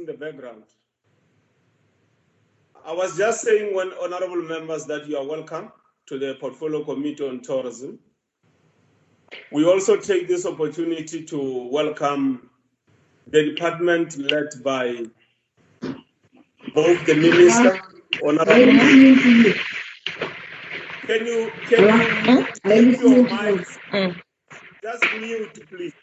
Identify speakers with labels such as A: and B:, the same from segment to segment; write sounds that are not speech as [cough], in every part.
A: in the background. I was just saying, when honorable members, that you are welcome to the Portfolio Committee on Tourism. We also take this opportunity to welcome the department led by both the minister, honorable. Can you can you mute your mics? Just mute, please.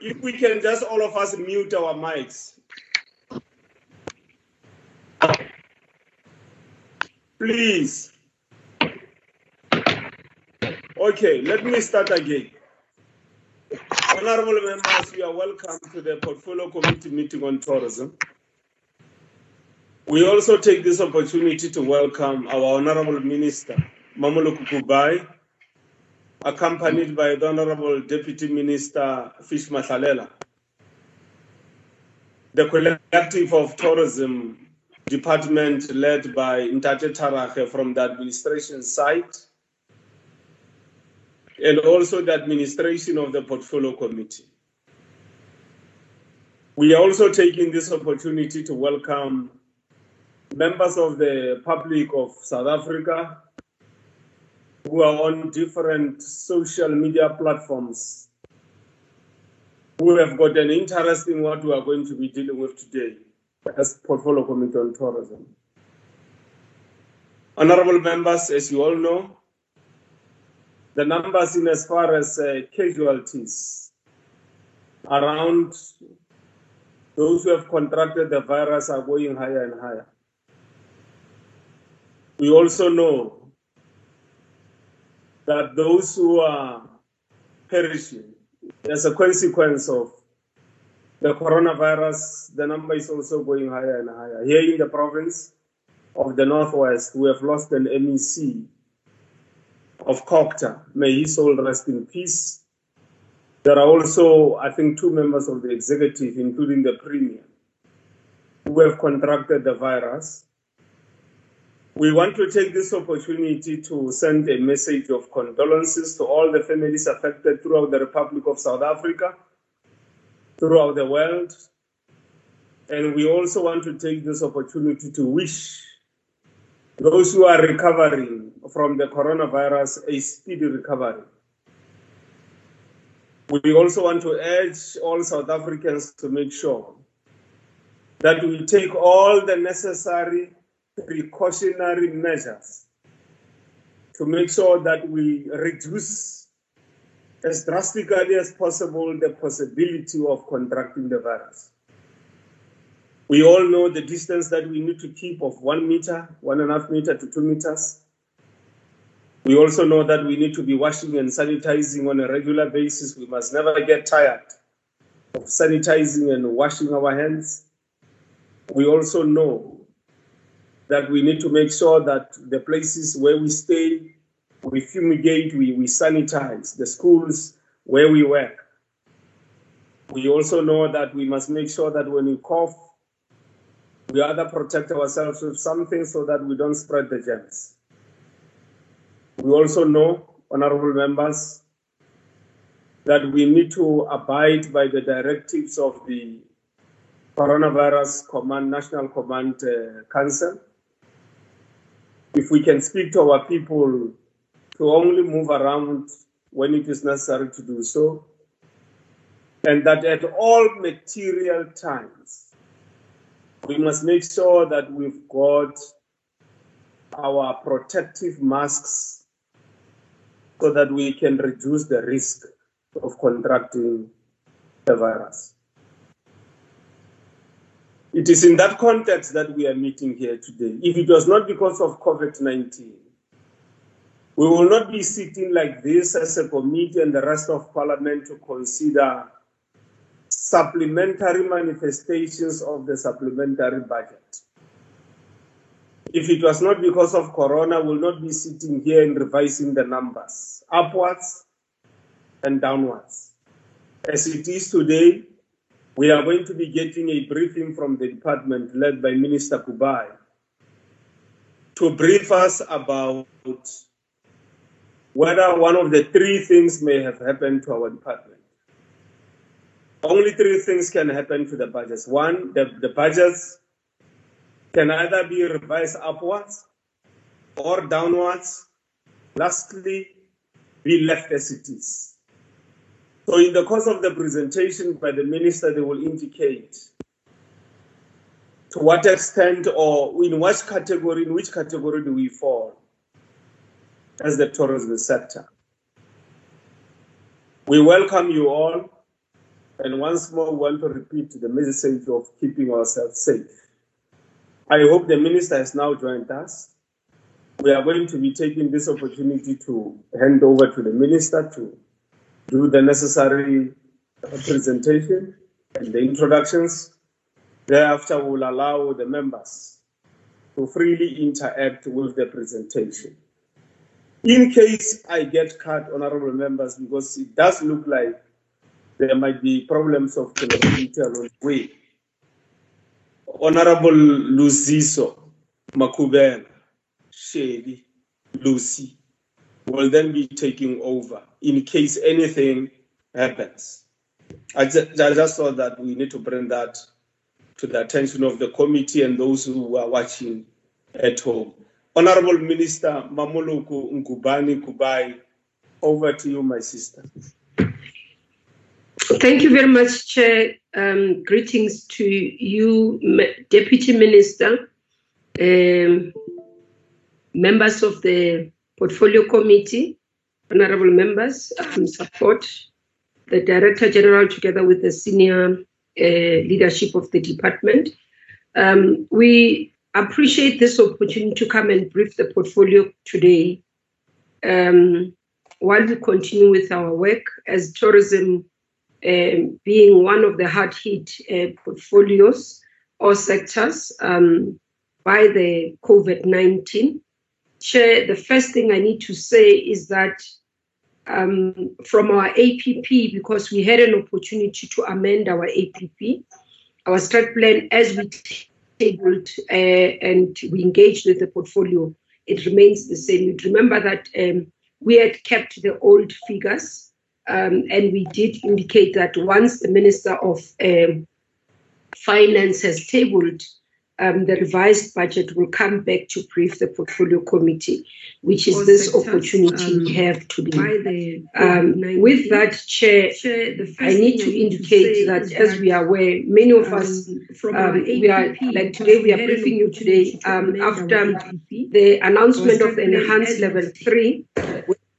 A: If we can just all of us mute our mics. Please. Okay, let me start again. Honorable members, you are welcome to the Portfolio Committee meeting on tourism. We also take this opportunity to welcome our Honorable Minister, Mmamoloko Kubayi, accompanied by the Honorable Deputy Minister Fish Mahlalela. The Collective of Tourism Department led by Ntate Tharage from the administration side, and also the administration of the Portfolio Committee. We are also taking this opportunity to welcome members of the public of South Africa who are on different social media platforms who have got an interest in what we are going to be dealing with today as Portfolio Committee on Tourism. Honorable members, as you all know, the numbers in as far as uh, casualties around those who have contracted the virus are going higher and higher. We also know that those who are perishing as a consequence of the coronavirus, the number is also going higher and higher. Here in the province of the Northwest, we have lost an MEC of COGTA. May his soul rest in peace. There are also, I think, two members of the executive, including the premier, who have contracted the virus. We want to take this opportunity to send a message of condolences to all the families affected throughout the Republic of South Africa, throughout the world. And we also want to take this opportunity to wish those who are recovering from the coronavirus a speedy recovery. We also want to urge all South Africans to make sure that we take all the necessary precautionary measures to make sure that we reduce as drastically as possible the possibility of contracting the virus. We all know the distance that we need to keep of one meter, one and a half meter to two meters. We also know that we need to be washing and sanitizing on a regular basis. We must never get tired of sanitizing and washing our hands. We also know that we need to make sure that the places where we stay, we fumigate, we, we sanitize, the schools where we work. We also know that we must make sure that when we cough, we either protect ourselves with something so that we don't spread the germs. We also know, honorable members, that we need to abide by the directives of the Coronavirus Command, National Command uh, Council if we can speak to our people to only move around when it is necessary to do so, and that at all material times, we must make sure that we've got our protective masks so that we can reduce the risk of contracting the virus. It is in that context that we are meeting here today. If it was not because of COVID 19, we will not be sitting like this as a committee and the rest of Parliament to consider supplementary manifestations of the supplementary budget. If it was not because of Corona, we'll not be sitting here and revising the numbers upwards and downwards. As it is today, we are going to be getting a briefing from the department led by Minister Kubayi to brief us about whether one of the three things may have happened to our department. only three things can happen to the budgets. One, the, the budgets can either be revised upwards or downwards. Lastly, be left as it is. So in the course of the presentation by the minister, they will indicate to what extent or in which category, in which category do we fall as the tourism sector. We welcome you all, and once more, want to repeat the message of keeping ourselves safe. I hope the minister has now joined us. We are going to be taking this opportunity to hand over to the minister to do the necessary presentation and the introductions. Thereafter, we'll allow the members to freely interact with the presentation. In case I get cut, honorable members, because it does look like there might be problems of connectivity along the way. Honorable Luziso Makubela, Shady, Lucy, will then be taking over in case anything happens. I just, I just thought that we need to bring that to the attention of the committee and those who are watching at home. Honorable Minister Mmamoloko Nkubani Kubayi, over to you, my sister.
B: Thank you very much, Chair. Um, greetings to you, Deputy Minister, um, members of the Portfolio Committee, honorable members, um, support the Director General together with the senior uh, leadership of the department. Um, we appreciate this opportunity to come and brief the portfolio today um, while we continue with our work as tourism um, being one of the hard hit uh, portfolios or sectors um, by the COVID 19. Chair, the first thing I need to say is that um, from our APP, because we had an opportunity to amend our APP, our strat plan as we tabled uh, and we engaged with the portfolio, it remains the same. You remember that um, we had kept the old figures, um, and we did indicate that once the Minister of um, Finance has tabled um, the revised budget will come back to brief the portfolio committee, which is this opportunity um, we have today. Um, with that, Chair, Chair I need to indicate that, that, as we are aware, many of us, um, um, we are like today, we are briefing you today um, after the announcement of the enhanced level three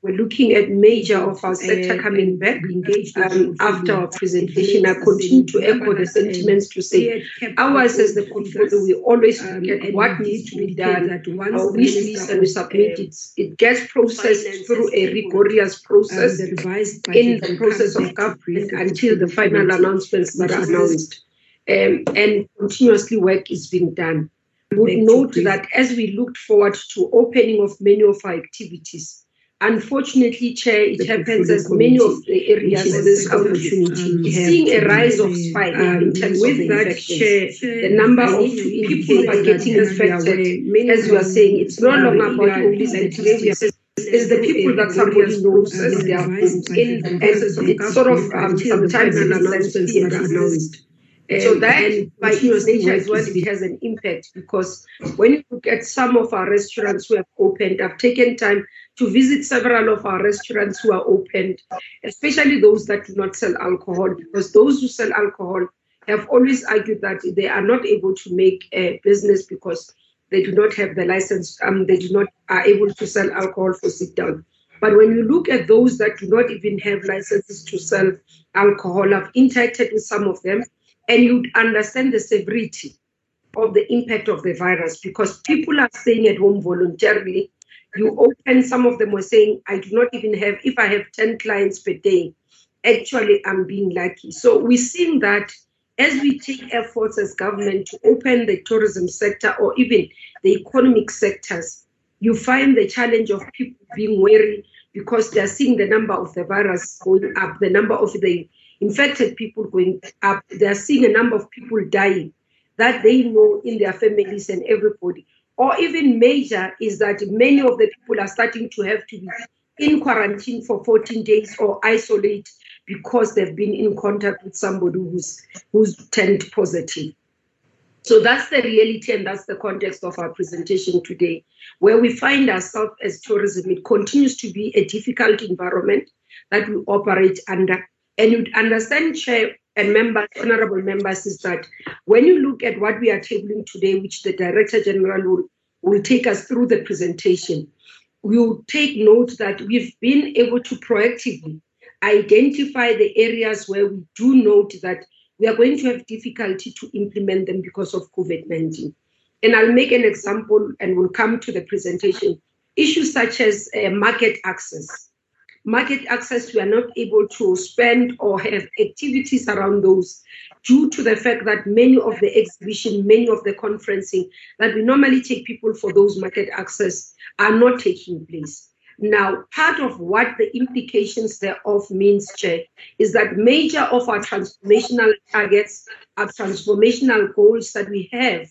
B: we're looking at major of our sector coming back um, after our presentation. I continue to echo the sentiments to say ours as the portfolio, we always look at what needs to be done. Our wish list and we submit it. It gets processed through a rigorous process in the process of government until the final announcements that are announced. Um, and continuously work is being done. Would note that as we looked forward to opening of many of our activities, Unfortunately, Chair, it the happens as many of the areas in this opportunity. Um, seeing a rise of spike um, in terms with of the that, Chair, the number of people who are getting infected, as you are saying, it's no longer about only statistics. is the people that somebody knows as their in and it's sort of um, sometimes announcements that are announced. So that by its nature as well, it has an impact because when you look at some of our restaurants who have opened, I've taken time to visit several of our restaurants who are opened, especially those that do not sell alcohol, because those who sell alcohol have always argued that they are not able to make a business because they do not have the license, um, they do not are able to sell alcohol for sit down. But when you look at those that do not even have licenses to sell alcohol, I've interacted with some of them and you'd understand the severity of the impact of the virus because people are staying at home voluntarily. You open, some of them were saying, I do not even have, if I have 10 clients per day, actually I'm being lucky. So we're seeing that as we take efforts as government to open the tourism sector or even the economic sectors, you find the challenge of people being wary because they're seeing the number of the virus going up, the number of the infected people going up. They are seeing a number of people dying that they know in their families and everybody. Or even major is that many of the people are starting to have to be in quarantine for 14 days or isolate because they've been in contact with somebody who's who's turned positive. So that's the reality and that's the context of our presentation today, where we find ourselves as tourism. It continues to be a difficult environment that we operate under. And you'd understand, Chair and members, honorable members, is that when you look at what we are tabling today, which the Director General will, will take us through the presentation, we will take note that we've been able to proactively identify the areas where we do note that we are going to have difficulty to implement them because of COVID 19. And I'll make an example and we'll come to the presentation. Issues such as uh, market access. Market access, we are not able to spend or have activities around those due to the fact that many of the exhibition, many of the conferencing that we normally take people for those market access are not taking place. Now, part of what the implications thereof means, Chair, is that major of our transformational targets, our transformational goals that we have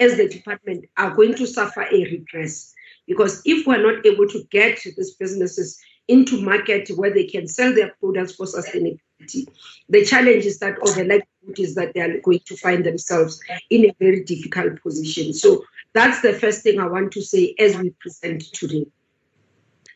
B: as the department are going to suffer a regress. Because if we're not able to get these businesses into market where they can sell their products for sustainability, the challenge is that, or the likelihood is that they are going to find themselves in a very difficult position. So that's the first thing I want to say as we present today.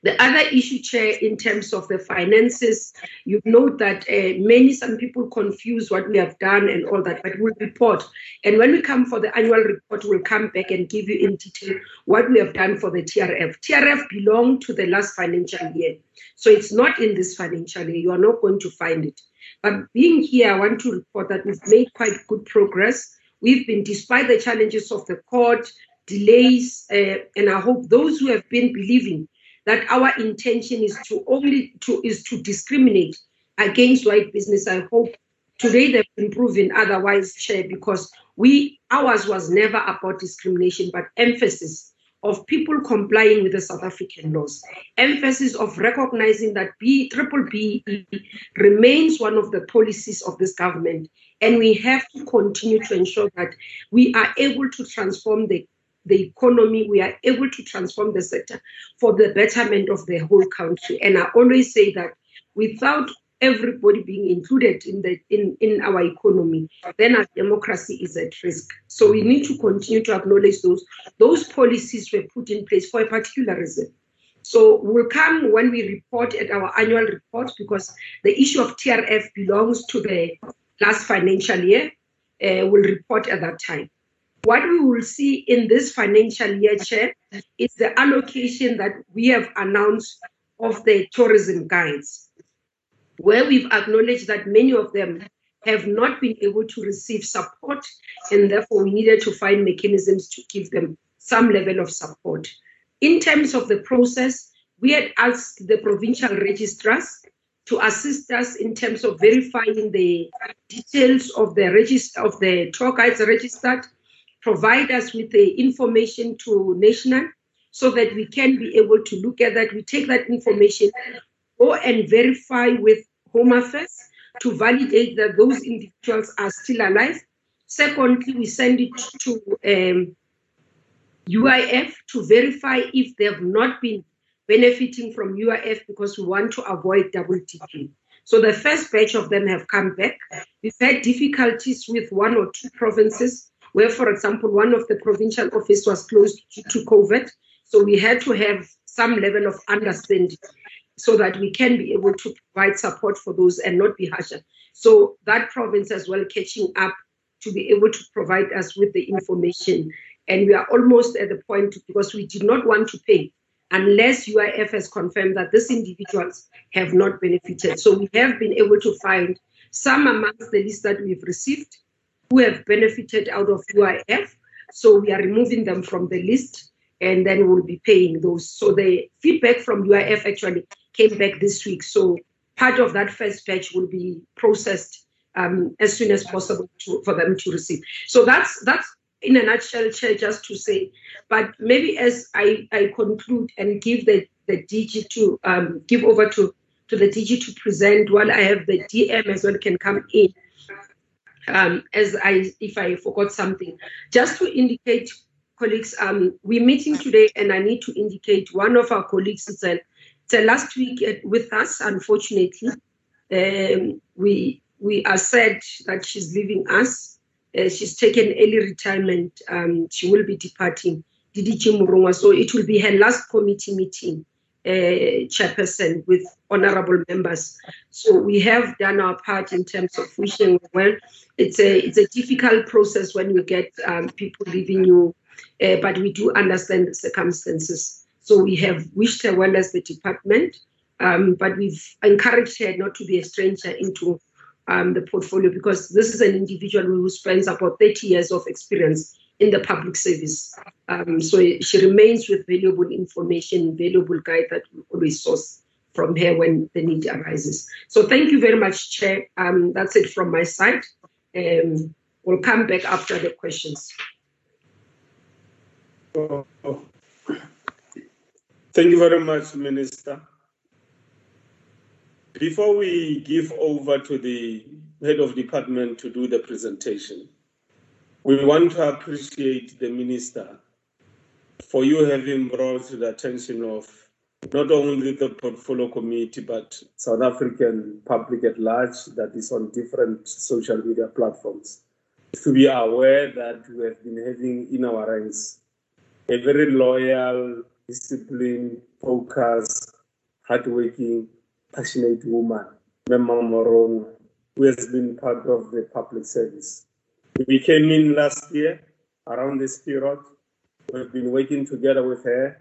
B: The other issue, Chair, in terms of the finances, you note that uh, many, some people confuse what we have done and all that, but we'll report. And when we come for the annual report, we'll come back and give you in detail what we have done for the TRF. TRF belonged to the last financial year. So it's not in this financial year. You are not going to find it. But being here, I want to report that we've made quite good progress. We've been, despite the challenges of the court, delays, uh, and I hope those who have been believing that our intention is to only to is to discriminate against white business. I hope today they've been proven otherwise, Chair, because we ours was never about discrimination, but emphasis of people complying with the South African laws, emphasis of recognizing that B triple B remains one of the policies of this government, and we have to continue to ensure that we are able to transform the the economy, we are able to transform the sector for the betterment of the whole country. And I always say that without everybody being included in the in, in our economy, then our democracy is at risk. So we need to continue to acknowledge those those policies were put in place for a particular reason. So we'll come when we report at our annual report because the issue of TRF belongs to the last financial year. Uh, we'll report at that time. What we will see in this financial year, Chair, is the allocation that we have announced of the tourism guides, where we've acknowledged that many of them have not been able to receive support, and therefore we needed to find mechanisms to give them some level of support. In terms of the process, we had asked the provincial registrars to assist us in terms of verifying the details of the register of the tour guides registered provide us with the information to national so that we can be able to look at that. We take that information, go and verify with Home Affairs to validate that those individuals are still alive. Secondly, we send it to um, UIF to verify if they have not been benefiting from UIF because we want to avoid double tipping. So the first batch of them have come back. We've had difficulties with one or two provinces where, for example, one of the provincial office was closed due to COVID. So we had to have some level of understanding so that we can be able to provide support for those and not be harsher. So that province as well catching up to be able to provide us with the information. And we are almost at the point because we did not want to pay unless UIF has confirmed that these individuals have not benefited. So we have been able to find some amongst the list that we've received who have benefited out of UIF. So we are removing them from the list and then we'll be paying those. So the feedback from UIF actually came back this week. So part of that first batch will be processed um, as soon as possible to, for them to receive. So that's that's in a nutshell, Chair, just to say. But maybe as I, I conclude and give the, the DG to um, give over to, to the DG to present while I have the DM as well can come in um, as I, if I forgot something, just to indicate, colleagues, um, we're meeting today, and I need to indicate one of our colleagues is a the last week with us, unfortunately. Um, we we are sad that she's leaving us. Uh, she's taken early retirement. Um, she will be departing. Didi Murungwa. So it will be her last committee meeting, uh, chairperson, with honorable members. So we have done our part in terms of wishing well. It's a it's a difficult process when you get um, people leaving you, uh, but we do understand the circumstances. So we have wished her well as the department, um, but we've encouraged her not to be a stranger into um, the portfolio because this is an individual who spends about 30 years of experience in the public service. Um, so she remains with valuable information, valuable guide that we always source from her when the need arises. So thank you very much, Chair. Um, that's it from my side. Um, we'll come back after the questions.
A: Thank you very much, Minister. Before we give over to the head of department to do the presentation, we want to appreciate the minister for you having brought to the attention of not only the portfolio committee, but South African public at large that is on different social media platforms to be aware that we have been having in our ranks a very loyal, disciplined, focused, hardworking, passionate woman, Mema Morong, who has been part of the public service. We came in last year around this period. We've been working together with her.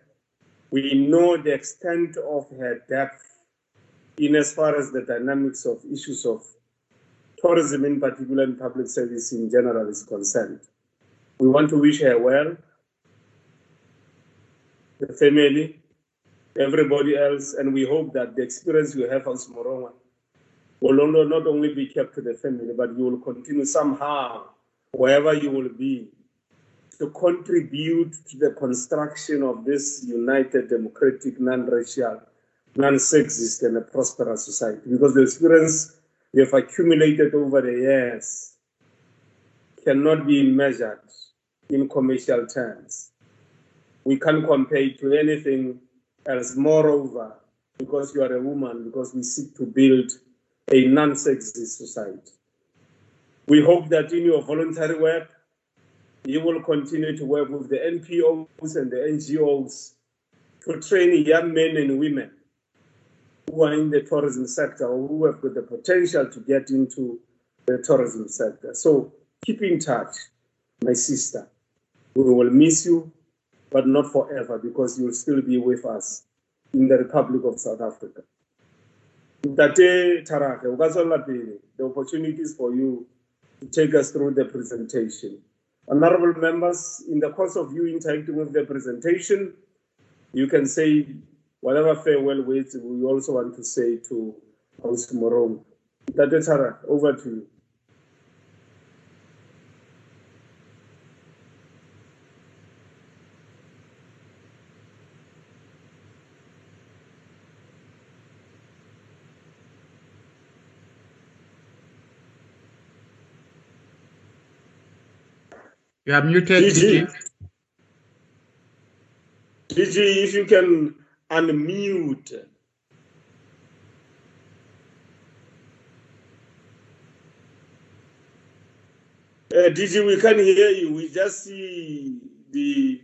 A: We know the extent of her depth in as far as the dynamics of issues of tourism in particular and public service in general is concerned. We want to wish her well, the family, everybody else, and we hope that the experience you have on Smorongwa will not only be kept to the family, but you will continue somehow, wherever you will be, to contribute to the construction of this united, democratic, non-racial, non-sexist, and a prosperous society. Because the experience we have accumulated over the years cannot be measured in commercial terms. We can't compare it to anything else. Moreover, because you are a woman, because we seek to build a non-sexist society. We hope that in your voluntary work, you will continue to work with the NPOs and the NGOs to train young men and women who are in the tourism sector or who have got the potential to get into the tourism sector. So keep in touch, my sister. We will miss you, but not forever because you'll still be with us in the Republic of South Africa. The opportunities for you to take us through the presentation. Honorable members, in the course of you interacting with the presentation, you can say whatever farewell words we also want to say to House Morong. Tharage, over to you.
C: You are muted,
A: DG.
C: DG.
A: DG, if you can unmute. Uh, DG, we can hear you. We just see the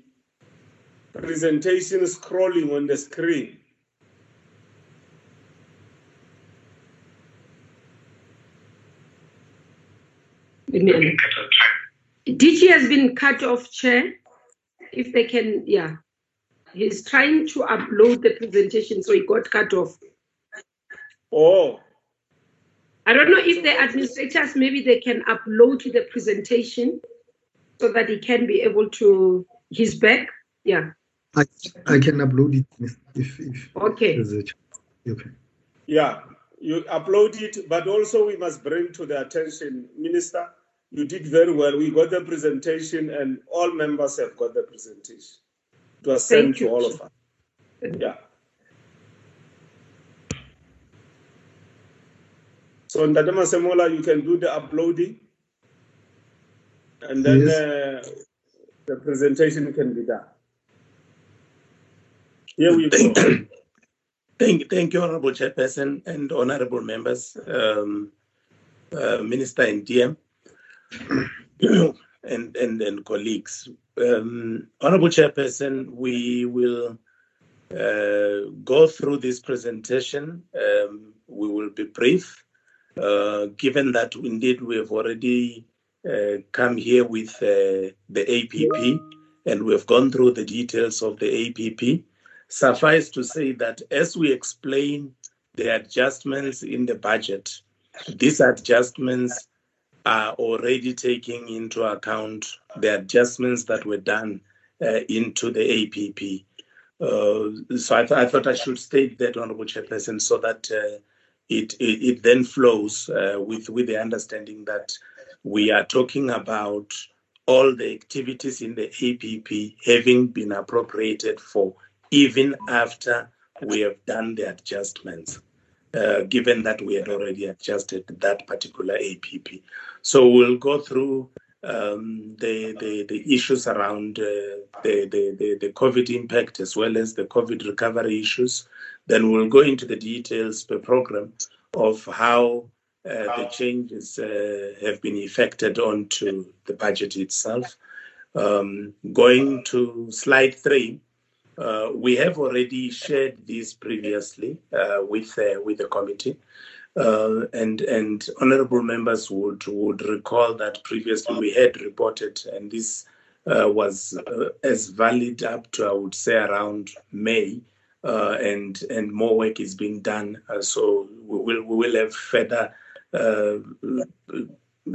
A: presentation scrolling on the screen.
B: DG has been cut off, Chair. If they can, yeah. He's trying to upload the presentation, so he got cut off.
A: Oh,
B: I don't know if the administrators maybe they can upload the presentation so that he can be able to. He's back. Yeah.
D: I, I can upload it if, if, if
B: Okay.
D: there's a ch- okay.
A: yeah. You upload it, but also we must bring to the attention, Minister, you did very well. We got the presentation, and all members have got the presentation. It was sent to all of us. Yeah. So, Ndadema Semola, you can do the uploading, and then
D: Yes.
A: uh, the presentation can be done. Here we go.
E: Thank,
C: Thank, thank you, Honorable Chairperson and honorable members, um, uh, Minister and DM, [coughs] and, and, and colleagues. Um, honorable Chairperson, we will uh, go through this presentation. Um, we will be brief, uh, given that indeed we have already uh, come here with uh, the APP and we have gone through the details of the APP. Suffice to say that as we explain the adjustments in the budget, these adjustments are already taking into account the adjustments that were done uh, into the APP. Uh, so I, th- I, thought I should state that, Honorable Chairperson, so that uh, it, it, it then flows uh, with with the understanding that we are talking about all the activities in the APP having been appropriated for even after we have done the adjustments, uh, given that we had already adjusted that particular APP. So we'll go through um, the, the, the issues around uh, the, the, the, COVID impact as well as the COVID recovery issues. Then we'll go into the details per program of how uh, the changes uh, have been effected onto the budget itself. Um, going to slide three, uh, we have already shared this previously uh, with uh, with the committee, uh, and and honourable members would would recall that previously we had reported, and this was as valid up to I would say around May, and and more work is being done. so we will we will have further uh,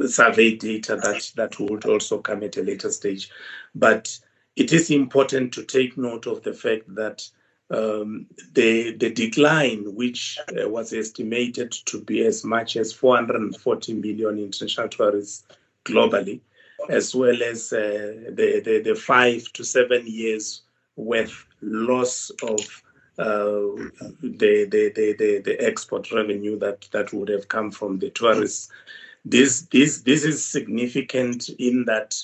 C: survey data that, that would also come at a later stage. But it is important to take note of the fact that um, the, the decline, which uh, was estimated to be as much as 440 million international tourists globally, as well as uh, the, the, the five to seven years worth loss of uh, the, the, the, the, export revenue that, that would have come from the tourists. This, this, this is significant in that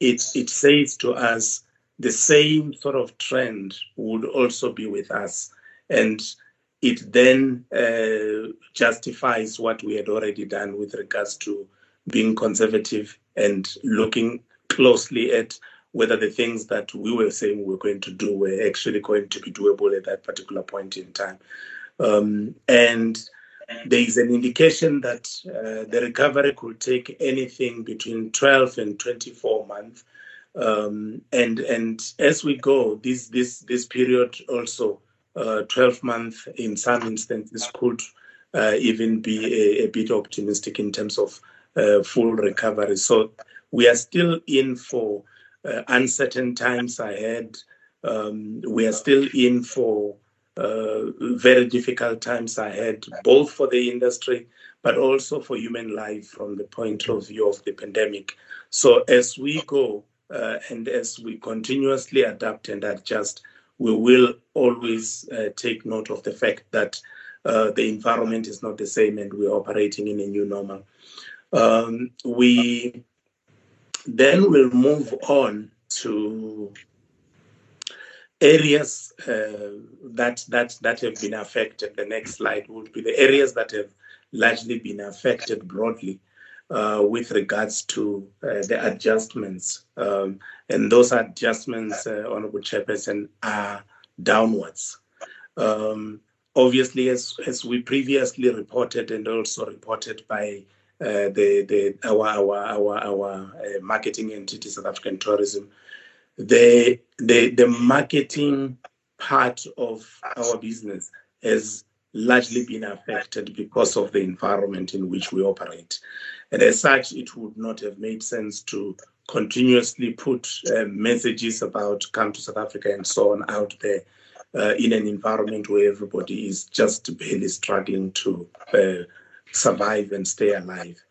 C: it, it says to us the same sort of trend would also be with us. And it then uh, justifies what we had already done with regards to being conservative and looking closely at whether the things that we were saying we were going to do were actually going to be doable at that particular point in time. Um, and there is an indication that uh, the recovery could take anything between 12 and 24 months. Um, and and as we go, this this this period also, uh, 12 months in some instances could uh, even be a, a, bit optimistic in terms of uh, full recovery. So we are still in for uh, uncertain times ahead. Um, we are still in for uh, very difficult times ahead, both for the industry, but also for human life from the point of view of the pandemic. So as we go uh, and as we continuously adapt and adjust, we will always uh, take note of the fact that uh, the environment is not the same and we're operating in a new normal. Um, we then we'll move on to areas uh, that that that have been affected. The next slide would be the areas that have largely been affected broadly uh, with regards to uh, the adjustments, um, and those adjustments, uh, Honourable Chairperson, are downwards. Um, obviously, as as we previously reported and also reported by uh, the the our our our our uh, marketing entity, South African Tourism, the the the marketing part of our business has largely been affected because of the environment in which we operate, and as such, it would not have made sense to continuously put uh, messages about come to South Africa and so on out there. Uh, in an environment where everybody is just barely struggling to uh, survive and stay alive.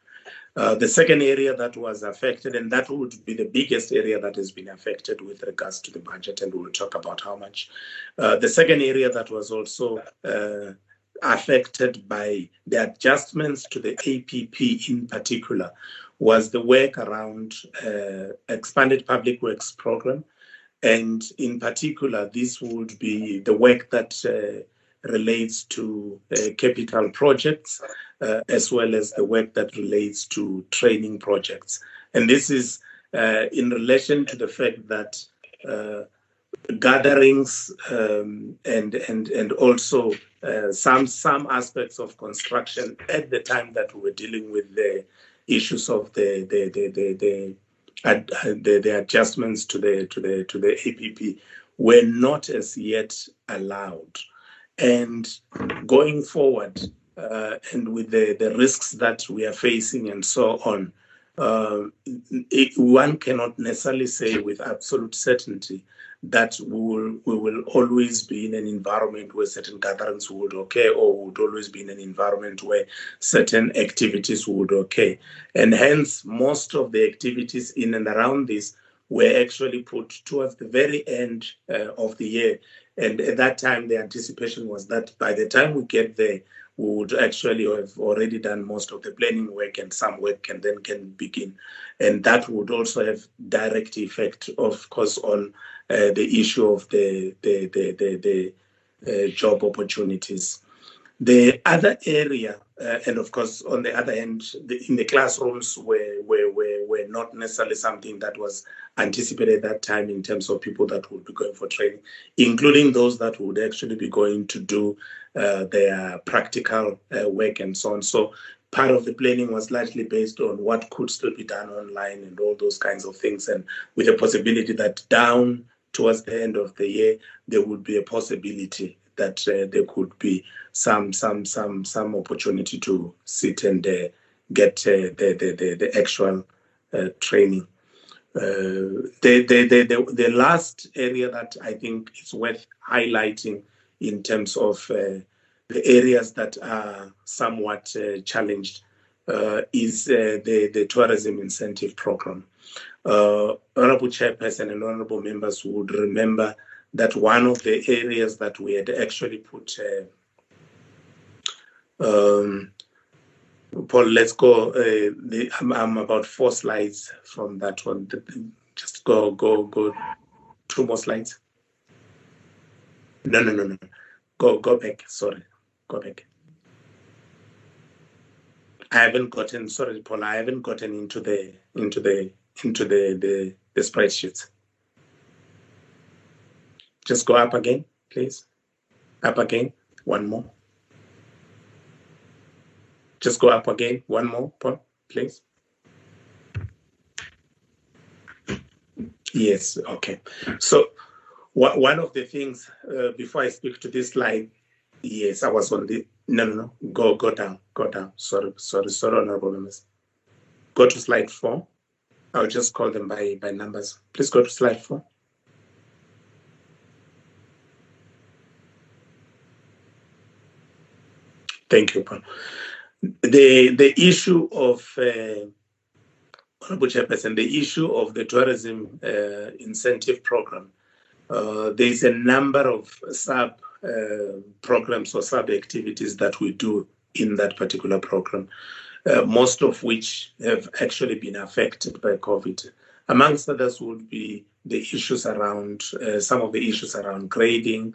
C: Uh, the second area that was affected, and that would be the biggest area that has been affected with regards to the budget, and we'll talk about how much. Uh, the second area that was also uh, affected by the adjustments to the APP in particular was the work around uh, expanded public works program. And in particular, this would be the work that uh, relates to uh, capital projects, uh, as well as the work that relates to training projects. And this is uh, in relation to the fact that uh, gatherings um, and and and also uh, some some aspects of construction at the time that we were dealing with the issues of the the the the, the, the, the adjustments to the to the to the APP were not as yet allowed. And going forward, uh, and with the, the risks that we are facing and so on, uh, it, one cannot necessarily say with absolute certainty that we will, we will always be in an environment where certain gatherings would occur or would always be in an environment where certain activities would occur. And hence, most of the activities in and around this were actually put towards the very end uh, of the year. And at that time, the anticipation was that by the time we get there, we would actually have already done most of the planning work and some work can then can begin. And that would also have direct effect, of course, on uh, the issue of the, the, the, the, the uh, job opportunities. The other area, uh, and of course, on the other end, the, in the classrooms were, were, were, were not necessarily something that was anticipated at that time in terms of people that would be going for training, including those that would actually be going to do uh, their practical uh, work and so on. So part of the planning was largely based on what could still be done online and all those kinds of things, and with a possibility that down towards the end of the year there would be a possibility that uh, there could be some some some some opportunity to sit and uh, get uh, the, the, the the actual uh, training. Uh, the, the, the, the, last area that I think is worth highlighting in terms of uh, the areas that are somewhat challenged is the, the tourism incentive program. Honorable Chairperson and honorable members would remember that one of the areas that we had actually put uh, um, Paul, let's go. Uh, the, I'm, I'm, about four slides from that one. Just go, go, go. Two more slides. No, no, no, no. Go, go back. Sorry, back. I haven't gotten. Sorry, Paul. I haven't gotten into the into the into the the, the spreadsheets. Just go up again, please. Up again. One more. Just go up again. One more, Paul, please. Yes, okay. So one of the things, uh, before I speak to this slide, yes, I was on the, no, no, no, go, go down, go down. Sorry, sorry, sorry, honorable members. Go to slide four. I'll just call them by, by numbers. Please go to slide four. Thank you, Paul. The the issue of uh, Honorable Chairperson, the issue of the tourism uh, incentive program. Uh, there is a number of sub uh, programs or sub activities that we do in that particular program, uh, most of which have actually been affected by COVID. Amongst others would be the issues around uh, some of the issues around grading,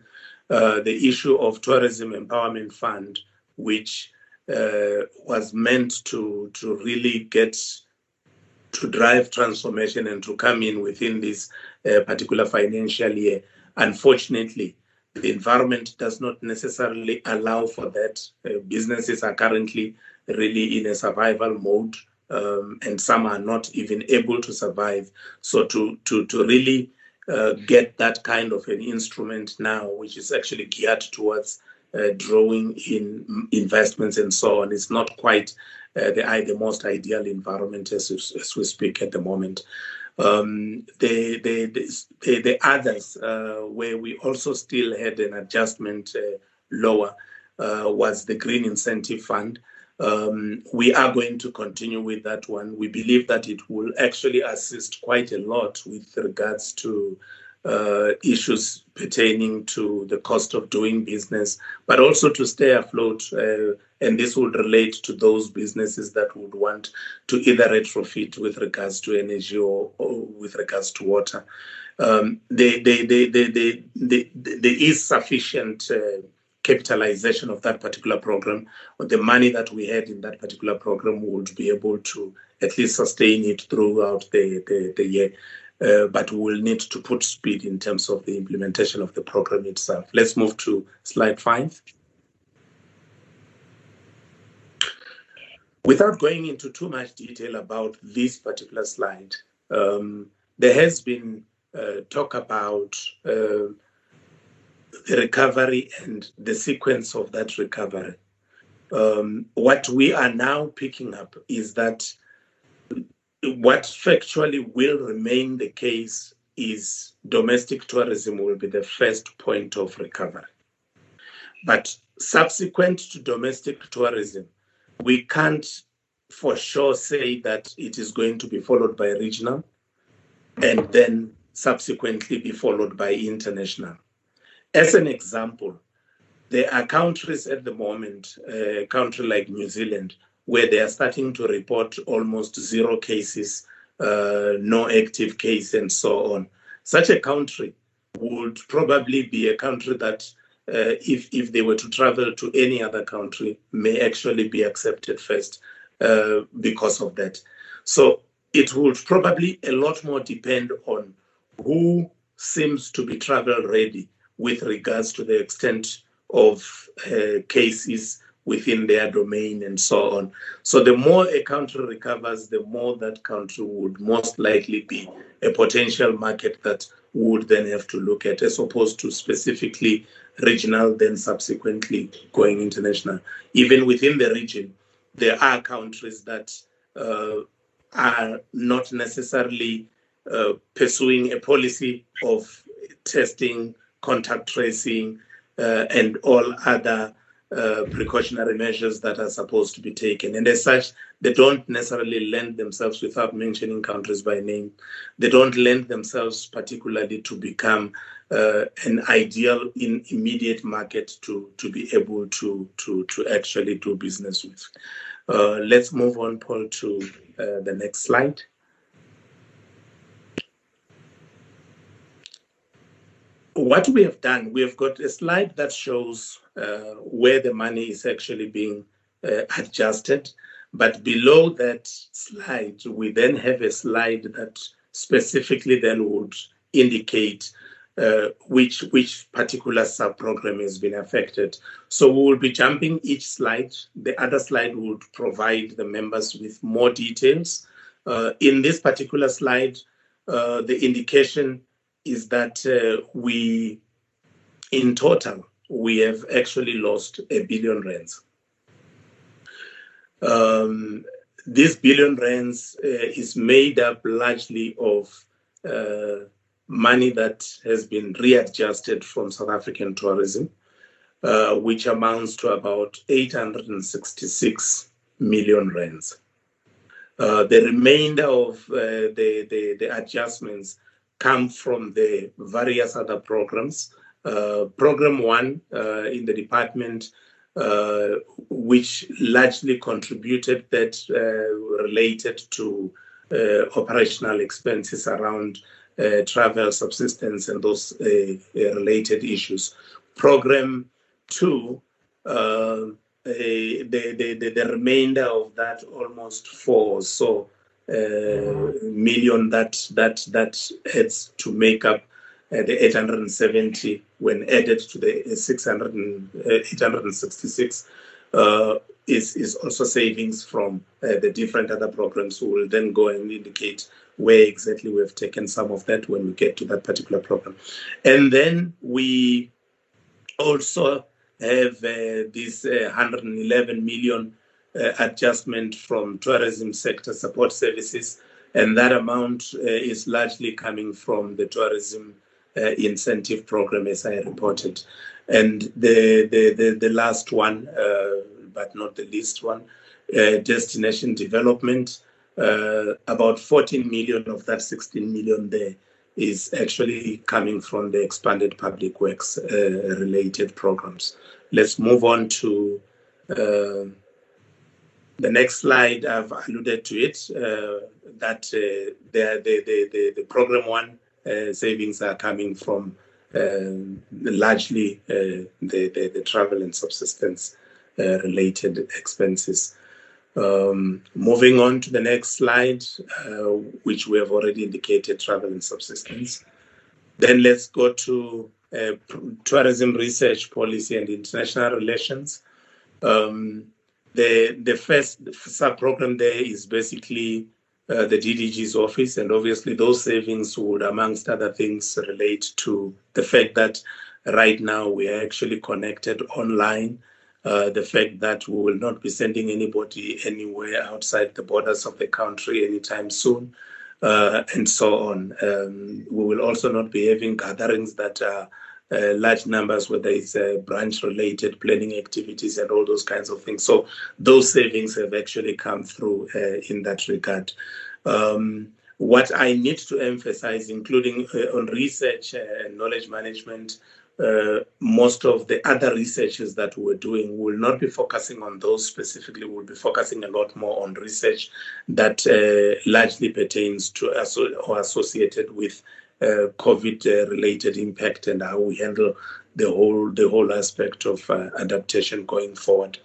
C: the issue of tourism empowerment fund, which uh, was meant to to really get to drive transformation and to come in within this uh, particular financial year. Unfortunately, the environment does not necessarily allow for that. Uh, businesses are currently really in a survival mode, um, and some are not even able to survive. So to to to really uh, get that kind of an instrument now, which is actually geared towards uh, drawing in investments and so on. It's not quite uh, the, the most ideal environment as, as we speak at the moment. Um, the, the, the, the, others, uh, where we also still had an adjustment uh, lower, uh, was the Green Incentive Fund. Um, we are going to continue with that one. We believe that it will actually assist quite a lot with regards to uh, issues pertaining to the cost of doing business, but also to stay afloat. And this would relate to those businesses that would want to either retrofit with regards to energy or, or with regards to water. Um, there, there, there, there, there, there is sufficient uh, capitalization of that particular program, or the money that we had in that particular program would be able to at least sustain it throughout the, the, the year. Uh, but we will need to put speed in terms of the implementation of the program itself. Let's move to slide five. Without going into too much detail about this particular slide, um, there has been uh, talk about uh, the recovery and the sequence of that recovery. Um, what we are now picking up is that what factually will remain the case is domestic tourism will be the first point of recovery. But subsequent to domestic tourism, we can't for sure say that it is going to be followed by regional and then subsequently be followed by international. As an example, there are countries at the moment, a country like New Zealand, where they are starting to report almost zero cases, uh, no active case, and so on. Such a country would probably be a country that, uh, if, if they were to travel to any other country, may actually be accepted first uh, because of that. So it would probably a lot more depend on who seems to be travel ready with regards to the extent of uh, cases within their domain and so on. So the more a country recovers, the more that country would most likely be a potential market that would then have to look at, as opposed to specifically regional, then subsequently going international. Even within the region, there are countries that uh, are not necessarily uh, pursuing a policy of testing contact tracing, uh, and all other uh, precautionary measures that are supposed to be taken. And as such, they don't necessarily lend themselves, without mentioning countries by name, they don't lend themselves particularly to become uh, an ideal in immediate market to, to be able to, to, to actually do business with. Uh, let's move on, Paul, to uh, the next slide. What we have done, we have got a slide that shows uh, where the money is actually being uh, adjusted. But below that slide, we then have a slide that specifically then would indicate uh, which which particular sub-program has been affected. So we will be jumping each slide. The other slide would provide the members with more details. Uh, in this particular slide, uh, the indication is that uh, we, in total, we have actually lost a billion rands. Um, this billion rands uh, is made up largely of uh, money that has been readjusted from South African tourism, uh, which amounts to about 866 million rands. Uh, the remainder of uh, the, the, the adjustments come from the various other programs. Uh, program one uh, in the department, uh, which largely contributed that uh, related to uh, operational expenses around uh, travel, subsistence, and those related issues. Program two, the, the, the, the remainder of that almost four so million that that that adds to make up uh, the 870 when added to the 600 and, uh, 866 uh, is is also savings from uh, the different other programs. We will then go and indicate where exactly we have taken some of that when we get to that particular program, and then we also have uh, this 111 million uh, adjustment from tourism sector support services, and that amount uh, is largely coming from the tourism uh, incentive program, as I reported. And the the the, the last one, uh, but not the least one, uh, destination development. Uh, about 14 million of that 16 million there is actually coming from the expanded public works related programs. Let's move on to the next slide, I've alluded to it, uh, that uh, the, the, the, the, program one uh, savings are coming from um, largely the, the, the travel and subsistence related expenses. Um, moving on to the next slide, uh, which we have already indicated travel and subsistence. Then let's go to uh, tourism research policy and international relations. Um, the the first sub program there is basically uh, the DDG's office, and obviously those savings would, amongst other things, relate to the fact that right now we are actually connected online. Uh, the fact that we will not be sending anybody anywhere outside the borders of the country anytime soon, uh, and so on. Um, we will also not be having gatherings that are uh, large numbers, whether it's uh, branch related planning activities and all those kinds of things. So those savings have actually come through uh, in that regard. Um, what I need to emphasize, including uh, on research and knowledge management, uh, most of the other researches that we're doing will not be focusing on those specifically. We'll be focusing a lot more on research that uh, largely pertains to or associated with COVID-related impact and how we handle the whole the whole aspect of uh, adaptation going forward.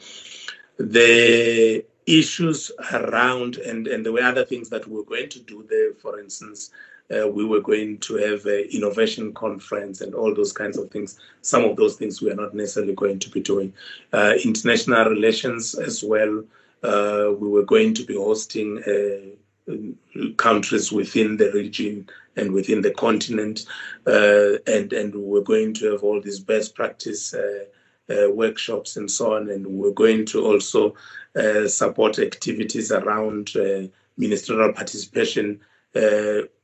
C: The issues around and and there were other things that we were going to do there. For instance, uh, we were going to have an innovation conference and all those kinds of things. Some of those things we are not necessarily going to be doing. Uh, international relations as well. Uh, we were going to be hosting countries within the region and within the continent. Uh, and, and we're going to have all these best practice uh, uh, workshops and so on. And we're going to also uh, support activities around uh, ministerial participation,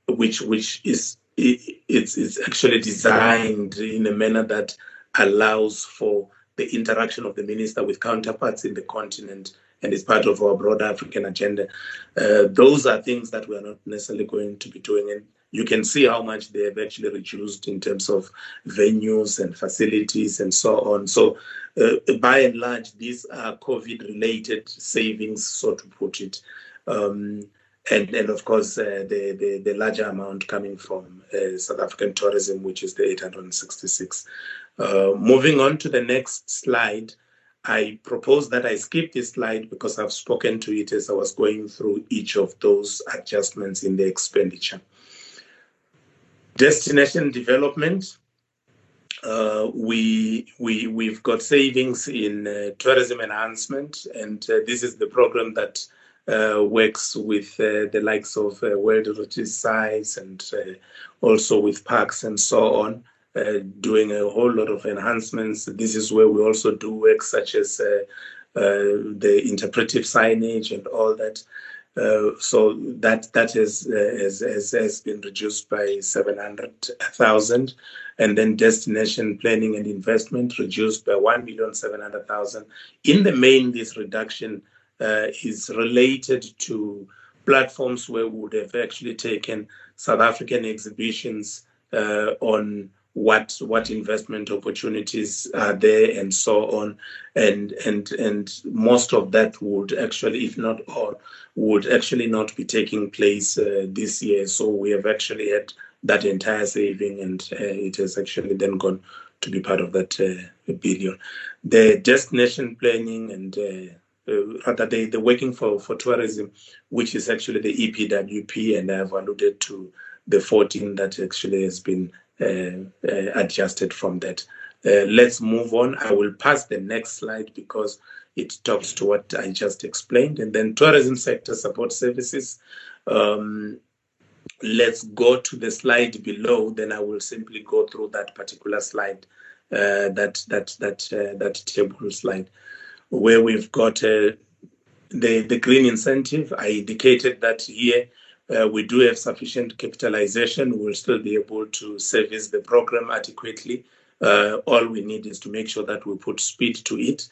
C: which, which is it's, it's actually designed in a manner that allows for the interaction of the minister with counterparts in the continent and is part of our broader African agenda. Uh, those are things that we're not necessarily going to be doing. And you can see how much they have actually reduced in terms of venues and facilities and so on. So, uh, by and large, these are COVID related savings, so to put it. Um, and, and of course, uh, the, the, the, larger amount coming from uh, South African tourism, which is the 866. Uh, moving on to the next slide, I propose that I skip this slide because I've spoken to it as I was going through each of those adjustments in the expenditure. Destination development. Uh, we we we've got savings in uh, tourism enhancement, and uh, this is the program that uh, works with uh, the likes of uh, World Heritage sites and also with parks and so on doing a whole lot of enhancements. This is where we also do work such as the interpretive signage and all that. Uh, so that that is, uh, has, has, has been reduced by 700,000 and then destination planning and investment reduced by 1,700,000. In the main, this reduction uh, is related to platforms where we would have actually taken South African exhibitions on what what investment opportunities are there and so on. And and and most of that would actually if not all would actually not be taking place uh, this year. So we have actually had that entire saving and uh, it has actually then gone to be part of that uh, billion. The destination planning and uh, uh, rather the, the working for, for tourism, which is actually the EPWP, and I've alluded to the 14 that actually has been adjusted from that. Uh, let's move on. I will pass the next slide because it talks to what I just explained. And then tourism sector support services. Um, let's go to the slide below. Then I will simply go through that particular slide, uh, that that that uh, that table slide, where we've got uh, the the green incentive. I indicated that here uh, we do have sufficient capitalization. We'll still be able to service the program adequately. Uh, all we need is to make sure that we put speed to it.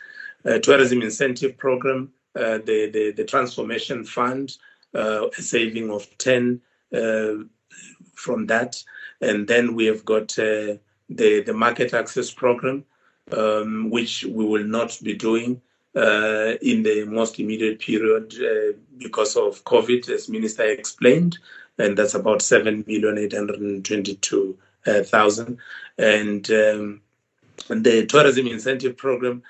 C: Uh, tourism incentive program, uh, the, the, the transformation fund, uh, a saving of 10 uh, from that. And then we have got the, the market access program, um, which we will not be doing uh, in the most immediate period uh, because of COVID, as Minister explained, and that's about 7,822,000. and um, the tourism incentive program,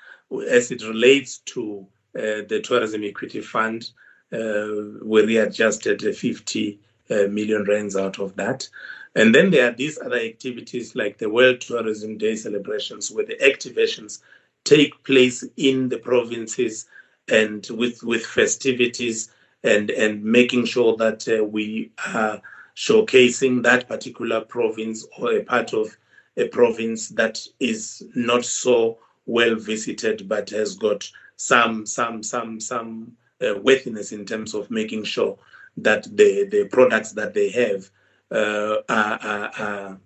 C: as it relates to uh, the tourism equity fund, uh, we readjusted 50 uh, rands out of that. And then there are these other activities like the World Tourism Day celebrations, where the activations take place in the provinces and with with festivities and and making sure that uh, we are showcasing that particular province or a part of a province that is not so well visited but has got some some some some uh, worthiness in terms of making sure that the the products that they have uh, are, are,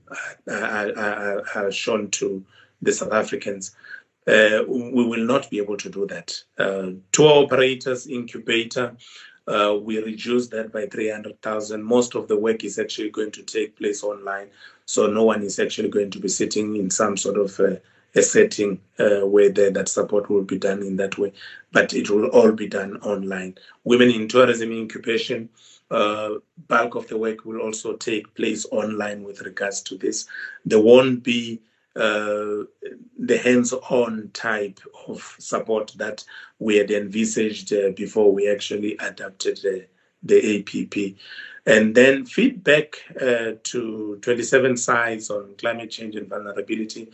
C: are, are, are shown to the South Africans. Uh, we will not be able to do that. Uh, tour operators, incubator, uh, we reduce that by 300,000. Most of the work is actually going to take place online. So no one is actually going to be sitting in some sort of uh, a setting uh, where the, that support will be done in that way, but it will all be done online. Women in tourism incubation, uh, bulk of the work will also take place online with regards to this. There won't be uh, the hands-on type of support that we had envisaged uh, before we actually adapted the, the APP. And then feedback uh, to 27 sites on climate change and vulnerability.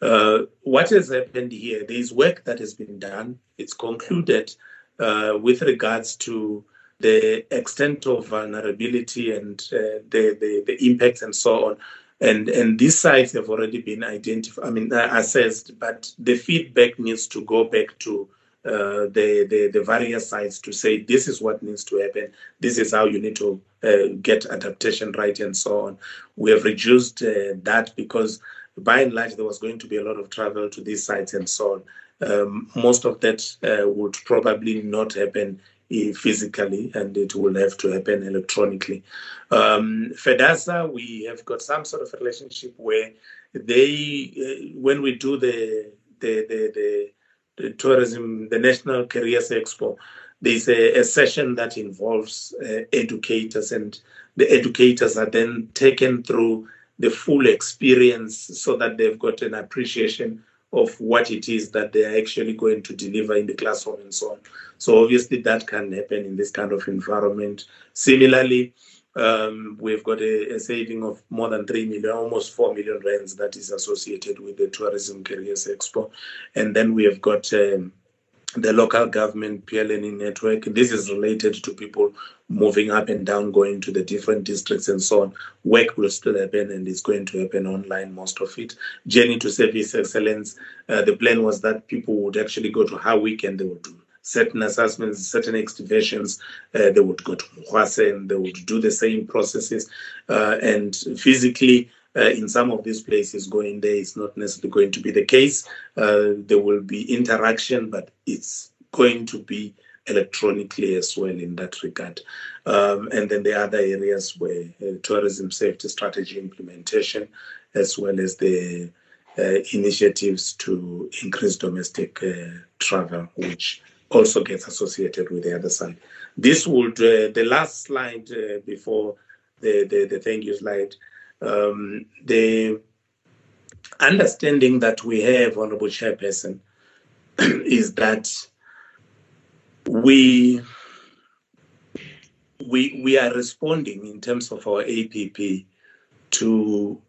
C: Uh, what has happened here? There is work that has been done. It's concluded uh, with regards to the extent of vulnerability and the, the, the impacts and so on and and these sites have already been identified i mean uh, assessed but the feedback needs to go back to uh, the, the the various sites to say this is what needs to happen. This is how you need to uh, get adaptation right and so on. We have reduced uh, that because by and large there was going to be a lot of travel to these sites and so on. Um, most of that uh, would probably not happen physically and it will have to happen electronically. Um, FEDASA, we have got some sort of relationship where they, uh, when we do the, the, the, the, tourism, the National Careers Expo, there's a, a session that involves uh, educators and the educators are then taken through the full experience so that they've got an appreciation of what it is that they're actually going to deliver in the classroom and so on. So obviously that can happen in this kind of environment. Similarly, um, we've got a, a, saving of more than 3 million, almost 4 million rands that is associated with the Tourism Careers Expo. And then we have got um, the local government peer learning network. This is related to people moving up and down, going to the different districts and so on. Work will still happen and it's going to happen online, most of it. Journey to Service Excellence. Uh, the plan was that people would actually go to Howick and they would do certain assessments, certain activations. Uh, they would go to Muhase and they would do the same processes. Uh, and physically, uh, in some of these places going there is not necessarily going to be the case. Uh, there will be interaction, but it's going to be electronically as well in that regard. Um, and then the other areas where uh, tourism safety strategy implementation, as well as the uh, initiatives to increase domestic uh, travel, which also gets associated with the other side. This would, uh, the last slide before the, the, the thank you slide, um, the understanding that we have, Honorable Chairperson, [clears throat] is that we we we are responding in terms of our APP to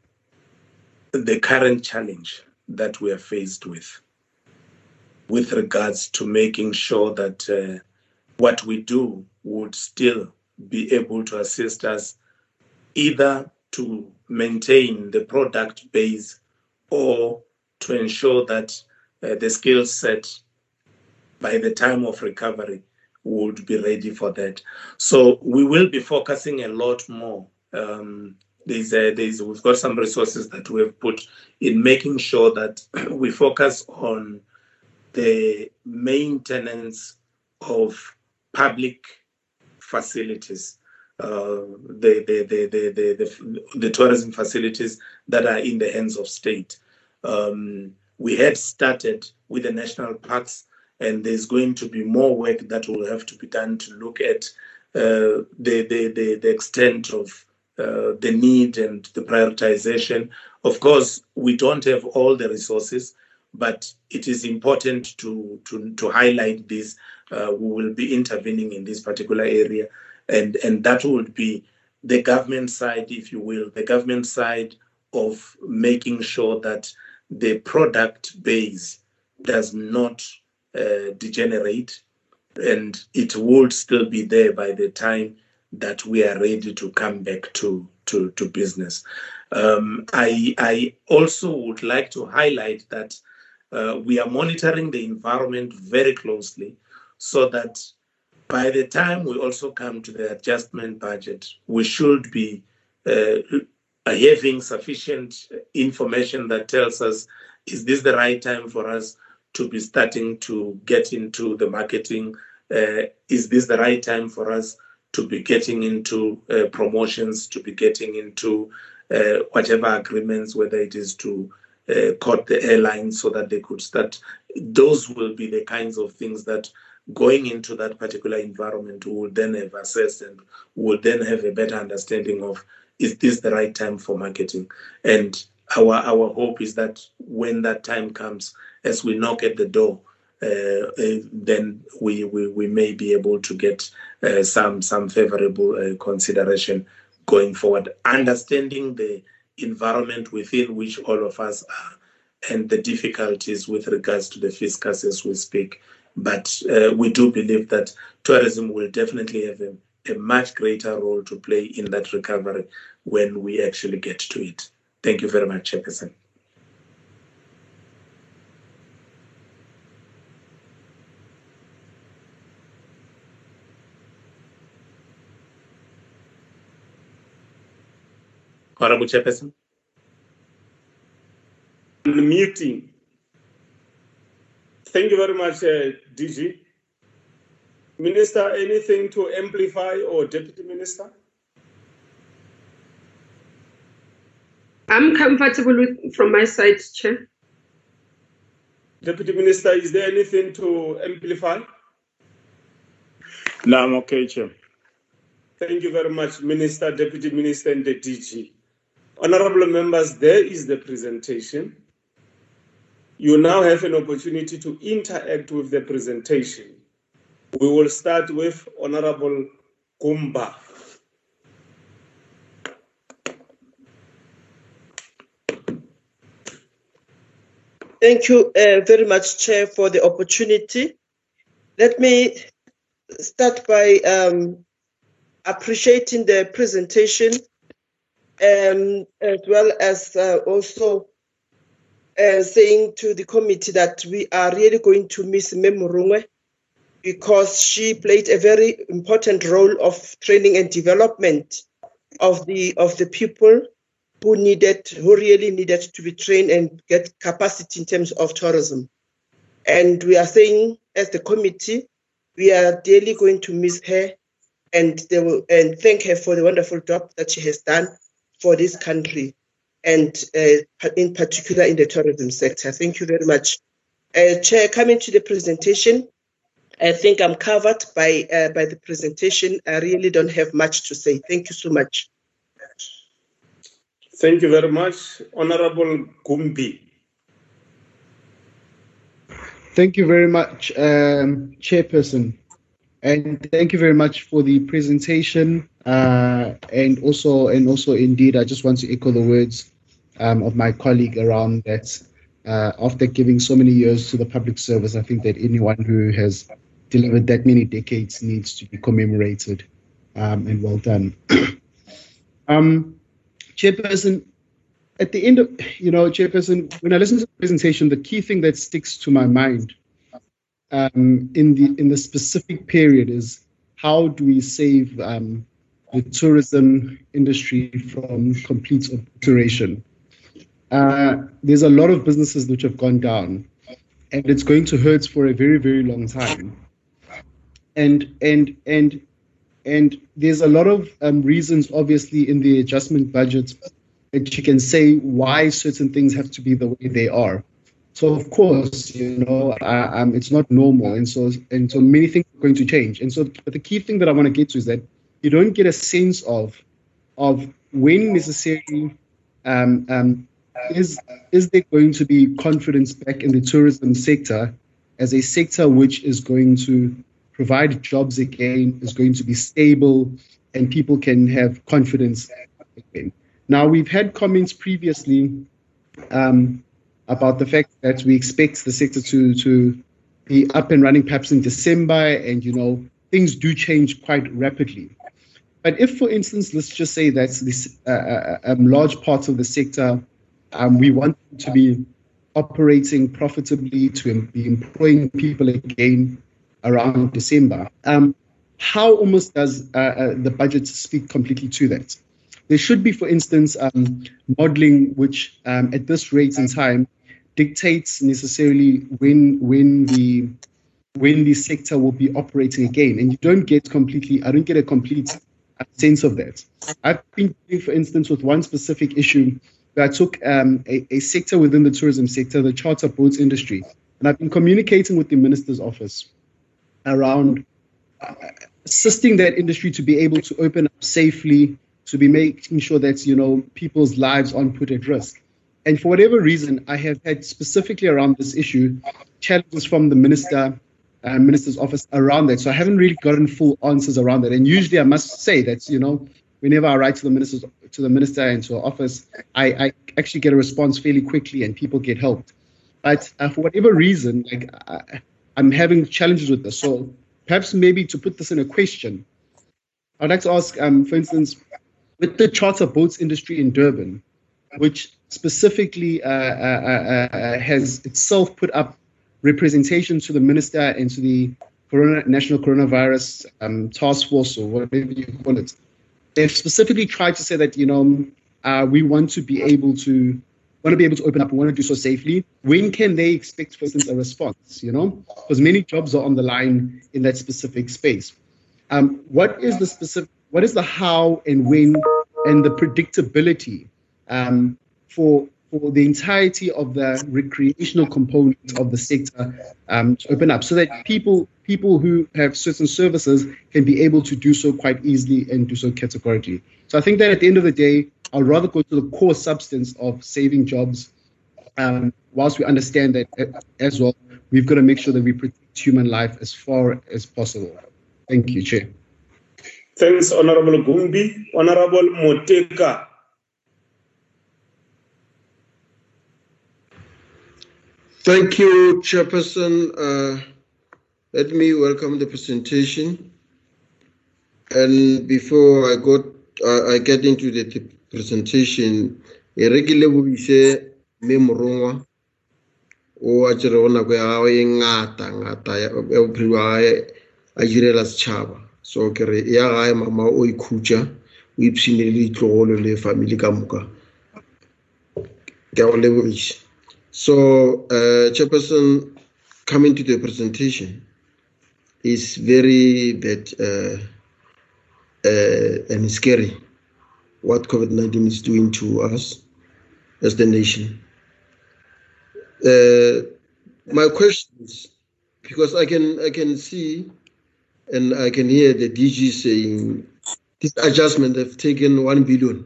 C: the current challenge that we are faced with, with regards to making sure that uh, what we do would still be able to assist us either to maintain the product base or to ensure that uh, the skill set by the time of recovery would be ready for that. So we will be focusing a lot more. Um, there's, there's we've got some resources that we have put in making sure that [clears throat] we focus on the maintenance of public facilities the, the, the, the, the, the, tourism facilities that are in the hands of state. Um, we had started with the national parks, and there's going to be more work that will have to be done to look at uh, the, the, the, the extent of uh, the need and the prioritization. Of course, we don't have all the resources, but it is important to, to, to highlight this. Uh, we will be intervening in this particular area, and, and that would be the government side, if you will, the government side of making sure that the product base does not uh, degenerate and it would still be there by the time that we are ready to come back to to, to business. Um, I I also would like to highlight that uh, we are monitoring the environment very closely, so that by the time we also come to the adjustment budget, we should be uh, having sufficient information that tells us is this the right time for us to be starting to get into the marketing? Uh, is this the right time for us to be getting into uh, promotions, to be getting into uh, whatever agreements, whether it is to uh, cut the airlines so that they could start? Those will be the kinds of things that going into that particular environment we will then have assessed and will then have a better understanding of is this the right time for marketing? And our our hope is that when that time comes, as we knock at the door, uh, uh, then we, we we may be able to get uh, some some favorable uh, consideration going forward. Understanding the environment within which all of us are, and the difficulties with regards to the fiscus as we speak. But uh, we do believe that tourism will definitely have a, a much greater role to play in that recovery when we actually get to it. Thank you very much, Chairperson. Honorable Chairperson.
A: Meeting. Thank you very much, uh, DG. Minister, anything to amplify or Deputy Minister?
B: I'm comfortable with from my side, Chair.
A: Deputy Minister, is there anything to amplify?
E: No, I'm okay, Chair.
A: Thank you very much, Minister, Deputy Minister, and the DG. Honorable members, there is the presentation. You now have an opportunity to interact with the presentation. We will start with Honorable Kumba.
F: Thank you uh, very much, Chair, for the opportunity. Let me start by um, appreciating the presentation um, as well as uh, also uh, saying to the committee that we are really going to miss Memurungwe because she played a very important role of training and development of the of the people who needed who really needed to be trained and get capacity in terms of tourism. And we are saying as the committee, we are daily going to miss her and they will, and thank her for the wonderful job that she has done for this country and uh, in particular in the tourism sector. Thank you very much. Uh, Chair, coming to the presentation, I think I'm covered by uh, by the presentation. I really don't have much to say. Thank you so much.
A: Thank you very much, Honorable Gumbi.
D: Thank you very much, um, Chairperson. And thank you very much for the presentation. Uh, and also, and also, indeed, I just want to echo the words um, of my colleague around that. Uh, after giving so many years to the public service, I think that anyone who has delivered that many decades needs to be commemorated. Um, and well done. [clears throat] um, Chairperson, at the end of, you know, Chairperson, when I listen to the presentation, the key thing that sticks to my mind um, in the in the specific period is how do we save um, the tourism industry from complete obliteration? Uh, there's a lot of businesses which have gone down, and it's going to hurt for a very very long time. And and and and there's a lot of um, reasons, obviously, in the adjustment budget that you can say why certain things have to be the way they are. So of course, you know, um, it's not normal, and so and so many things are going to change. And so, but the key thing that I want to get to is that you don't get a sense of of when necessarily um, um, is is there going to be confidence back in the tourism sector as a sector which is going to provide jobs again, is going to be stable, and people can have confidence again. Now, we've had comments previously um, about the fact that we expect the sector to, to be up and running perhaps in December, and you know, things do change quite rapidly. But if, for instance, let's just say that this uh, uh um, large parts of the sector, um, we want to be operating profitably, to be employing people again around December. Um, how almost does uh, uh, the budget speak completely to that? There should be, for instance, um, modeling which um, at this rate in time dictates necessarily when when the when the sector will be operating again. And you don't get completely, I don't get a complete sense of that. I've been, for instance, with one specific issue I took um, a, a sector within the tourism sector, the charter boats industry, and I've been communicating with the minister's office around uh, assisting that industry to be able to open up safely, to be making sure that you know people's lives aren't put at risk. And for whatever reason, I have had specifically around this issue challenges from the minister, uh, minister's office around that. So I haven't really gotten full answers around that. And usually, I must say that you know, whenever I write to the minister's to the minister and to our office, I, I actually get a response fairly quickly, and people get helped. But uh, for whatever reason, like I, I'm having challenges with this. So perhaps maybe to put this in a question, I'd like to ask, um, for instance, with the charter boats industry in Durban, which specifically uh, uh, uh, uh, has itself put up representation to the minister and to the Corona, National Coronavirus um, Task Force or whatever you call it. They've specifically tried to say that you know uh, we want to be able to want to be able to open up and want to do so safely. When can they expect, for instance, a response? You know, because many jobs are on the line in that specific space. Um, what is the specific? What is the how and when and the predictability um, for for the entirety of the recreational component of the sector um, to open up, so that people people who have certain services can be able to do so quite easily and do so categorically. So I think that at the end of the day, I'd rather go to the core substance of saving jobs. Um, whilst we understand that uh, as well, we've got to make sure that we protect human life as far as possible. Thank you, Chair.
A: Thanks, Honorable Gumbi. Honorable Moteka.
E: Thank you, Chairperson. Uh, let me welcome the presentation. And before I go, uh, I get into the, presentation, e re ke lebogise mme morongwa o a tšerego nako ya gagwe e ngata ngata ya bophelo wa gae a direla setšhaba so ke re ya gae mama o ikhutša o ipshinele le ditlogolo le family ka moka ke a go lebogisa so, uh, Chairperson, coming to the presentation is very bad uh, uh, and scary what COVID 19 is doing to us as the nation. Uh, my question is because I can I can see and I can hear the DG saying this adjustment they've taken one billion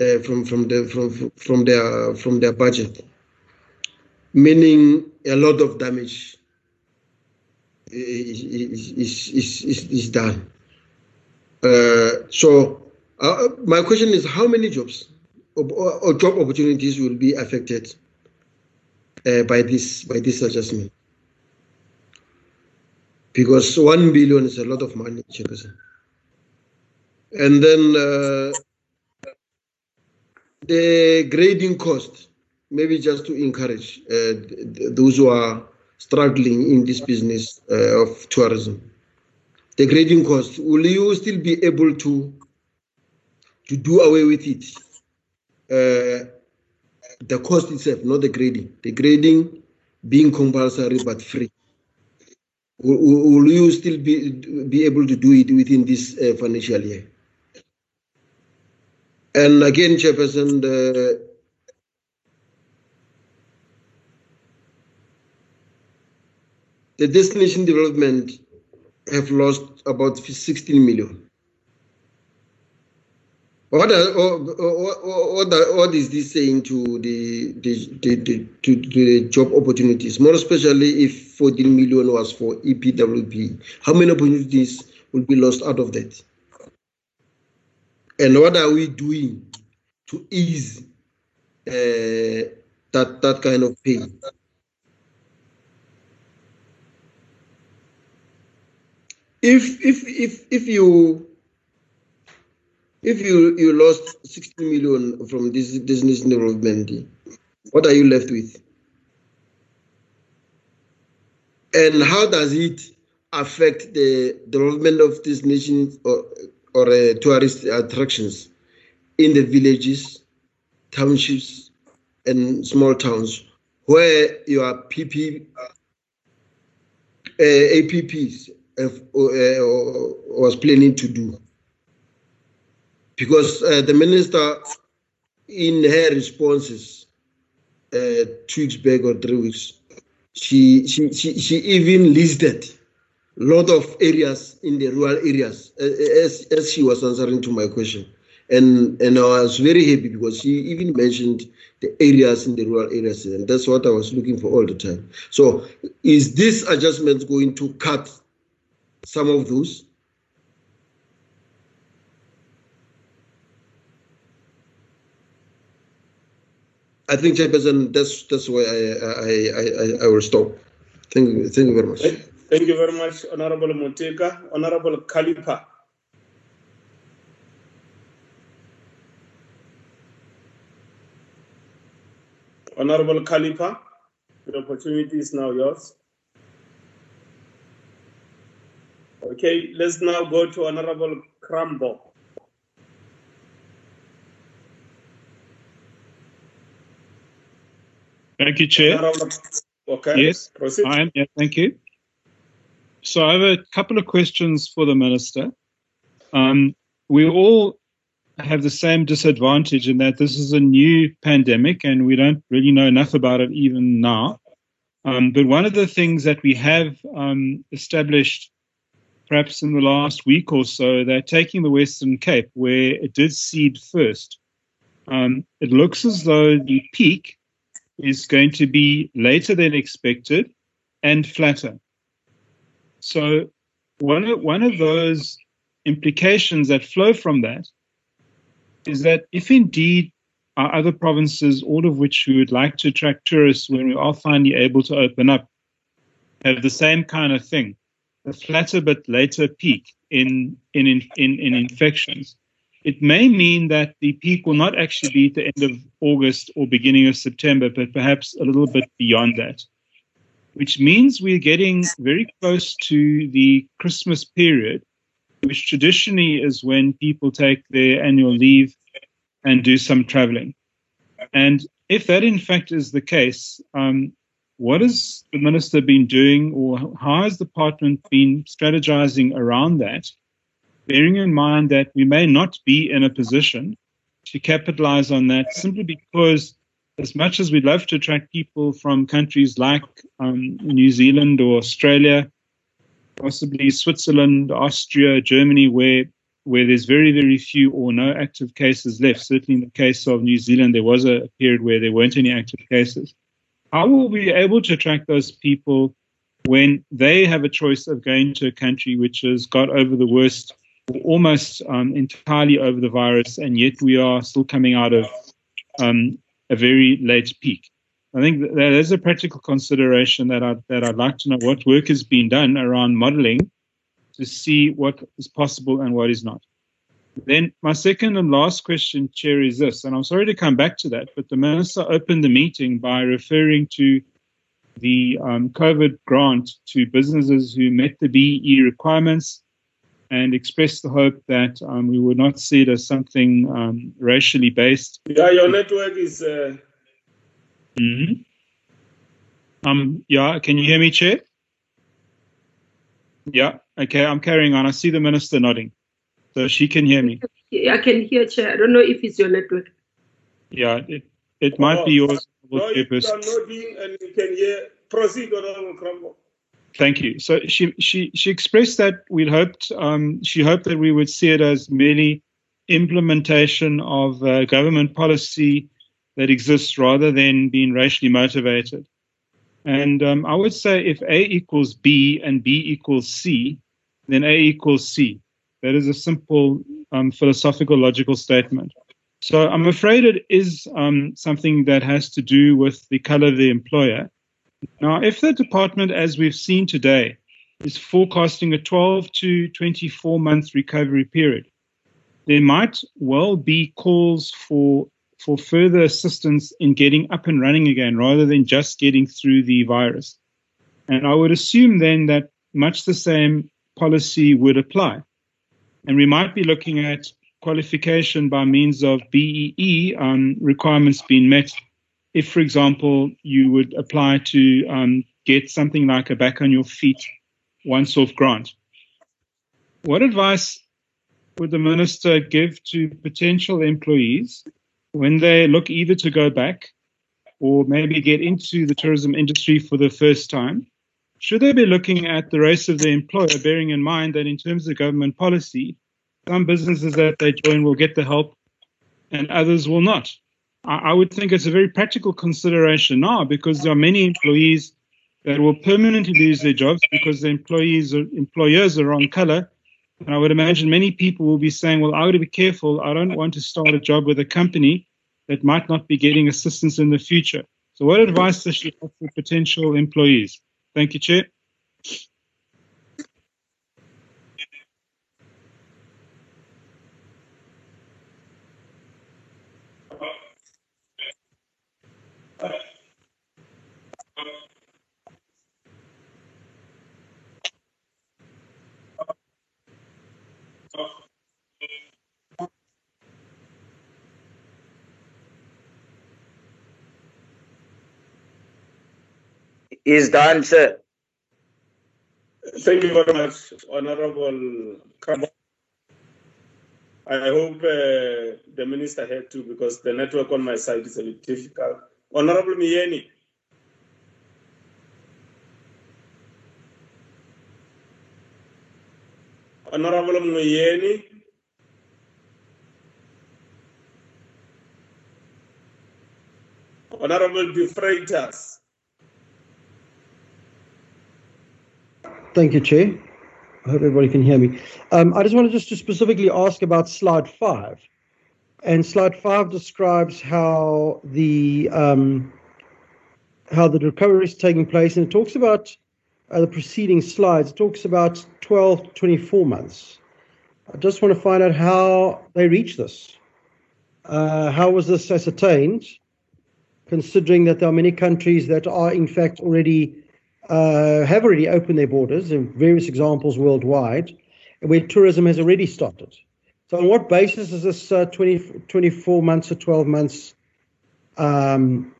E: uh, from from the from from their from their budget, meaning a lot of damage is is is, is, is done. Uh, so uh, my question is, how many jobs or, or job opportunities will be affected uh, by this by this adjustment? Because one billion is a lot of money, and then uh, the grading cost, maybe just to encourage uh, those who are struggling in this business uh, of tourism. The grading cost, will you still be able to to do away with it? Uh, the cost itself, not the grading. The grading being compulsory but free. Will, will you still be be able to do it within this uh, financial year? And again, Chairperson, the, the destination development have lost about 16 million. What, are, what, what, what is this saying to the, the, the, to, the job opportunities, more especially if 14 million was for EPWP? How many opportunities will be lost out of that? And what are we doing to ease uh, that that kind of pain? If if if if you if you, you lost 60 million from this business development, what are you left with? And how does it affect the development of this nation or, or uh, tourist attractions in the villages, townships, and small towns where your PP, uh, APPs have, uh, was planning to do? because uh, the minister, in her responses uh, two weeks back or three weeks, she, she, she, she even listed lot of areas in the rural areas as, as she was answering to my question. And, and I was very happy because she even mentioned the areas in the rural areas, and that's what I was looking for all the time. So, is this adjustment going to cut some of those? I think, Chairperson, that's that's why I I, I, I will stop. Thank you, thank you very much.
A: Thank you very much, Honorable Moteka. Honorable Kalipa. Honorable Kalipa, the opportunity is now yours. Okay, let's now go to Honorable Crambo.
G: Thank you, Chair.
A: Okay.
G: Yes,
A: proceed.
G: I am. Yeah, thank you. So I have a couple of questions for the Minister. Um, we all have the same disadvantage in that this is a new pandemic and we don't really know enough about it even now. Um, but one of the things that we have um, established perhaps in the last week or so, they're taking the Western Cape where it did seed first. Um, it looks as though the peak is going to be later than expected and flatter. So one of, one of those implications that flow from that is that if indeed our other provinces, all of which we would like to attract tourists when we are finally able to open up, have the same kind of thing, a flatter but later peak in, in, in, in infections, it may mean that the peak will not actually be at the end of August or beginning of September, but perhaps a little bit beyond that, which means we're getting very close to the Christmas period, which traditionally is when people take their annual leave and do some traveling. And if that in fact is the case, um, what has the minister been doing, or how has the department been strategizing around that? bearing in mind that we may not be in a position to capitalize on that simply because as much as we'd love to attract people from countries like um, New Zealand or Australia, possibly Switzerland, Austria, Germany, where where there's very, very few or no active cases left. Certainly in the case of New Zealand, there was a period where there weren't any active cases. How will we be able to attract those people when they have a choice of going to a country which has got over the worst almost um, entirely over the virus, and yet we are still coming out of um, a very late peak. I think that is a practical consideration that I'd, that I'd like to know what work has been done around modeling to see what is possible and what is not. Then my second and last question, Chair, is this, and I'm sorry to come back to that, but the Minister opened the meeting by referring to the um, COVID grant to businesses who met the BE requirements and expressed the hope that um, we would not see it as something um, racially based.
A: Yeah, your network is. Uh...
G: Mm-hmm. Um. Yeah. Can you hear me, Chair? Yeah. Okay. I'm carrying on. I see the minister nodding, so she can hear me.
B: I can hear, Chair. I don't know if it's your network.
G: Yeah. It it might oh, be yours.
A: No, you are nodding, and you can hear. Proceed, Honorable Crumble.
G: Thank you. So she she she expressed that we hoped um, she hoped that we would see it as merely implementation of uh, government policy that exists rather than being racially motivated. And um, I would say if A equals B and B equals C, then A equals C. That is a simple um, philosophical logical statement. So I'm afraid it is um, something that has to do with the color of the employer. Now, if the department, as we've seen today, is forecasting a 12 to 24 month recovery period, there might well be calls for for further assistance in getting up and running again rather than just getting through the virus. And I would assume then that much the same policy would apply. And we might be looking at qualification by means of BEE um, requirements being met. If, for example, you would apply to um, get something like a back on your feet once off grant. What advice would the minister give to potential employees when they look either to go back or maybe get into the tourism industry for the first time? Should they be looking at the race of the employer, bearing in mind that in terms of government policy, some businesses that they join will get the help and others will not? I, would think it's a very practical consideration now because there are many employees that will permanently lose their jobs because the employees or employers are on color and I would imagine many people will be saying, well, I to be careful. I don't want to start a job with a company that might not be getting assistance in the future. So, what advice does she have for potential employees? Thank you, Chair.
H: Is done, sir.
A: Thank you very much, Honorable. I hope uh, the minister had to because the network on my side is a bit difficult. Honorable Miyeni. Honorable Muyeni. Honorable De
I: Thank you, Chair. I hope everybody can hear me. Um, I just wanted just to specifically ask about slide five. And slide five describes how the um, how the recovery is taking place, and it talks about uh, the preceding slides. It talks about 12 to 24 months. I just want to find out how they reach this. Uh, how was this ascertained, considering that there are many countries that are in fact already uh, have already opened their borders in various examples worldwide, where tourism has already started. So, on what basis is this uh, 20, 24 months or 12 months, um,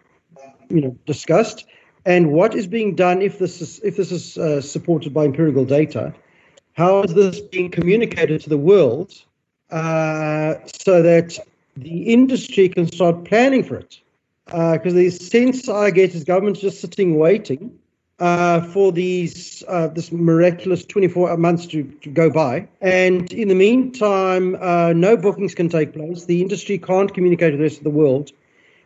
I: you know, discussed? And what is being done if this is if this is uh, supported by empirical data? How is this being communicated to the world uh, so that the industry can start planning for it? Because the sense I get is government's just sitting waiting uh, for these uh, this miraculous 24 months to, to, go by. And in the meantime, uh, no bookings can take place. The industry can't communicate with the rest of the world.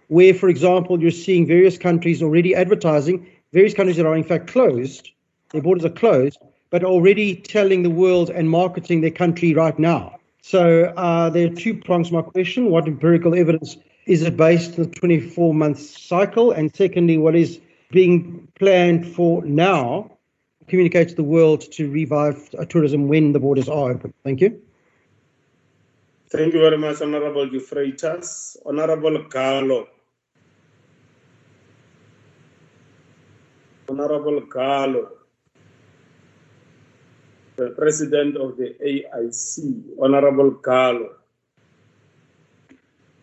I: Where, for example, you're seeing various countries already advertising, various countries that are in fact closed, their borders are closed, but already telling the world and marketing their country right now. So uh, there are two prongs to my question. What empirical evidence is it based on the 24 month cycle? And secondly, what is being planned for now communicate to the world to revive tourism when the borders are open. Thank you.
A: Thank you very much, Honorable De Freitas. Honorable Galo. Honorable Galo, the President of the AIC, Honorable Galo.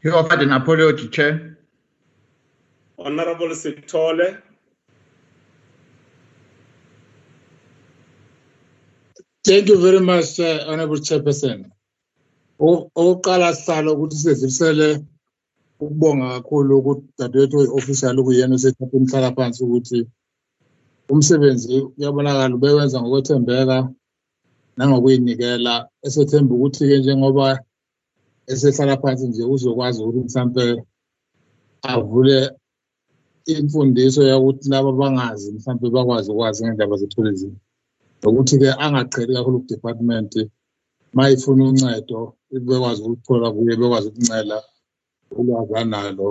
J: You offered an apology, Chair.
A: Honorable Sitole.
K: Thank you very much, uh, Honorable Chairperson. Okokuqala sihlalo ukuthi sidlulisele ukubonga kakhulu ukuthi dadewethu official kuyena osethatha umhlala phansi ukuthi umsebenzi uyabonakala ubewenza ngokwethembeka nangokuyinikela esethemba ukuthi-ke njengoba esehlala phansi nje uzokwazi ukuthi mhlampe avule imfundiso yokuthi laba abangazi mhlampe bakwazi ukwazi ngendaba ze-tourism nokuthi-ke angaqheli kakhulu ku-department ma ifuna uncedo bekwazi ukuthola kuye bekwazi ukuncela ulwazi analo.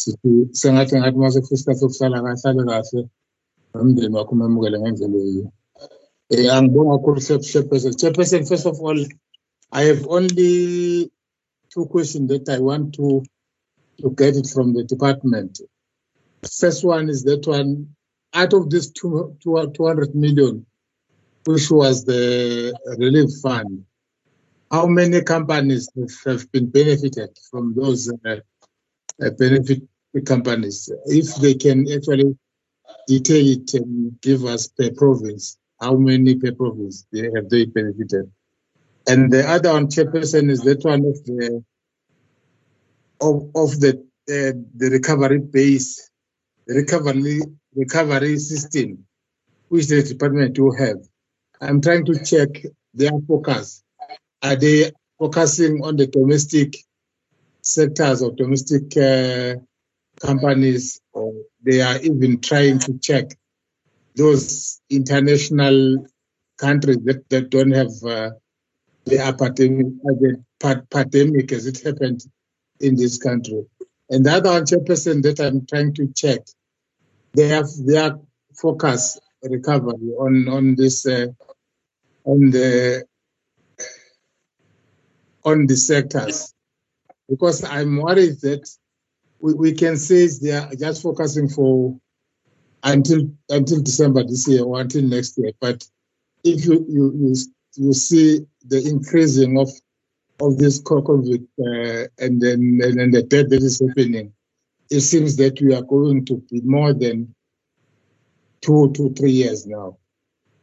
K: Sithi sengathi ngathi uma sekufika isikhathi sokuhlala kahlale kahle nomndeni wakho umemukele ngendlela eyiyo. Um angibonga kakhulu chairperson chairperson first of all i have only two questions that i want to to get it from the department. First one is that one out of this two, two, 200 million which was the relief fund how many companies have been benefited from those uh, uh, benefit companies if they can actually detail it and give us per province how many per province they have they benefited. And the other one, chairperson, is that one of the of, of the uh, the recovery base, the recovery recovery system, which the department do have. I'm trying to check their focus. Are they focusing on the domestic sectors or domestic uh, companies, or they are even trying to check those international countries that, that don't have uh, the the pandemic as it happened in this country. And the other chairperson that I'm trying to check, they have their focus recovery on on this uh, on the on the sectors because I'm worried that we, we can say they are just focusing for until until December this year or until next year. But if you you you, you see the increasing of of this COVID uh, and then and, and the death that is happening, it seems that we are going to be more than two to three years now.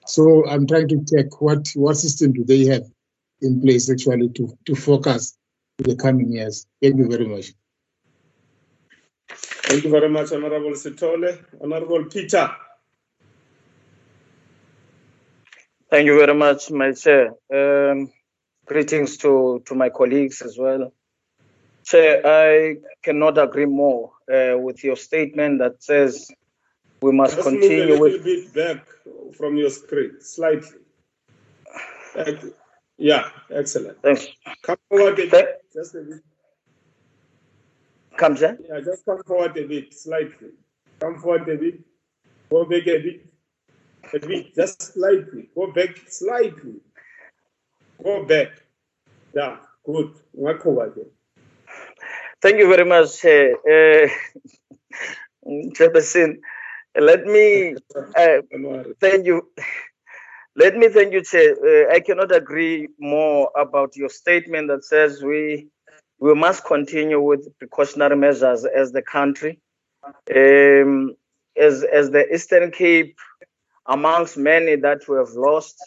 K: So I'm trying to check what what system do they have in place actually to to focus the coming years. Thank you very much.
A: Thank you very much, Honorable Sitole. Honorable Peter.
H: Thank you very much, my chair. Um, greetings to, to my colleagues as well. Chair, I cannot agree more uh, with your statement that says we must
A: Just
H: continue
A: move a little
H: with.
A: bit back from your screen, slightly. Yeah, excellent.
H: Thanks.
A: Come forward a bit, just a bit.
H: Come, sir.
A: Yeah, just come forward a bit, slightly. Come forward a bit. Go back a bit. A bit, just slightly. Go back slightly. Go back. Yeah, good.
H: Thank you very much, [laughs] uh, uh. Let me [laughs] uh, thank you. [laughs] Let me thank you, Chair. Uh, I cannot agree more about your statement that says we we must continue with precautionary measures as the country. Um, as as the Eastern Cape, amongst many that we have lost.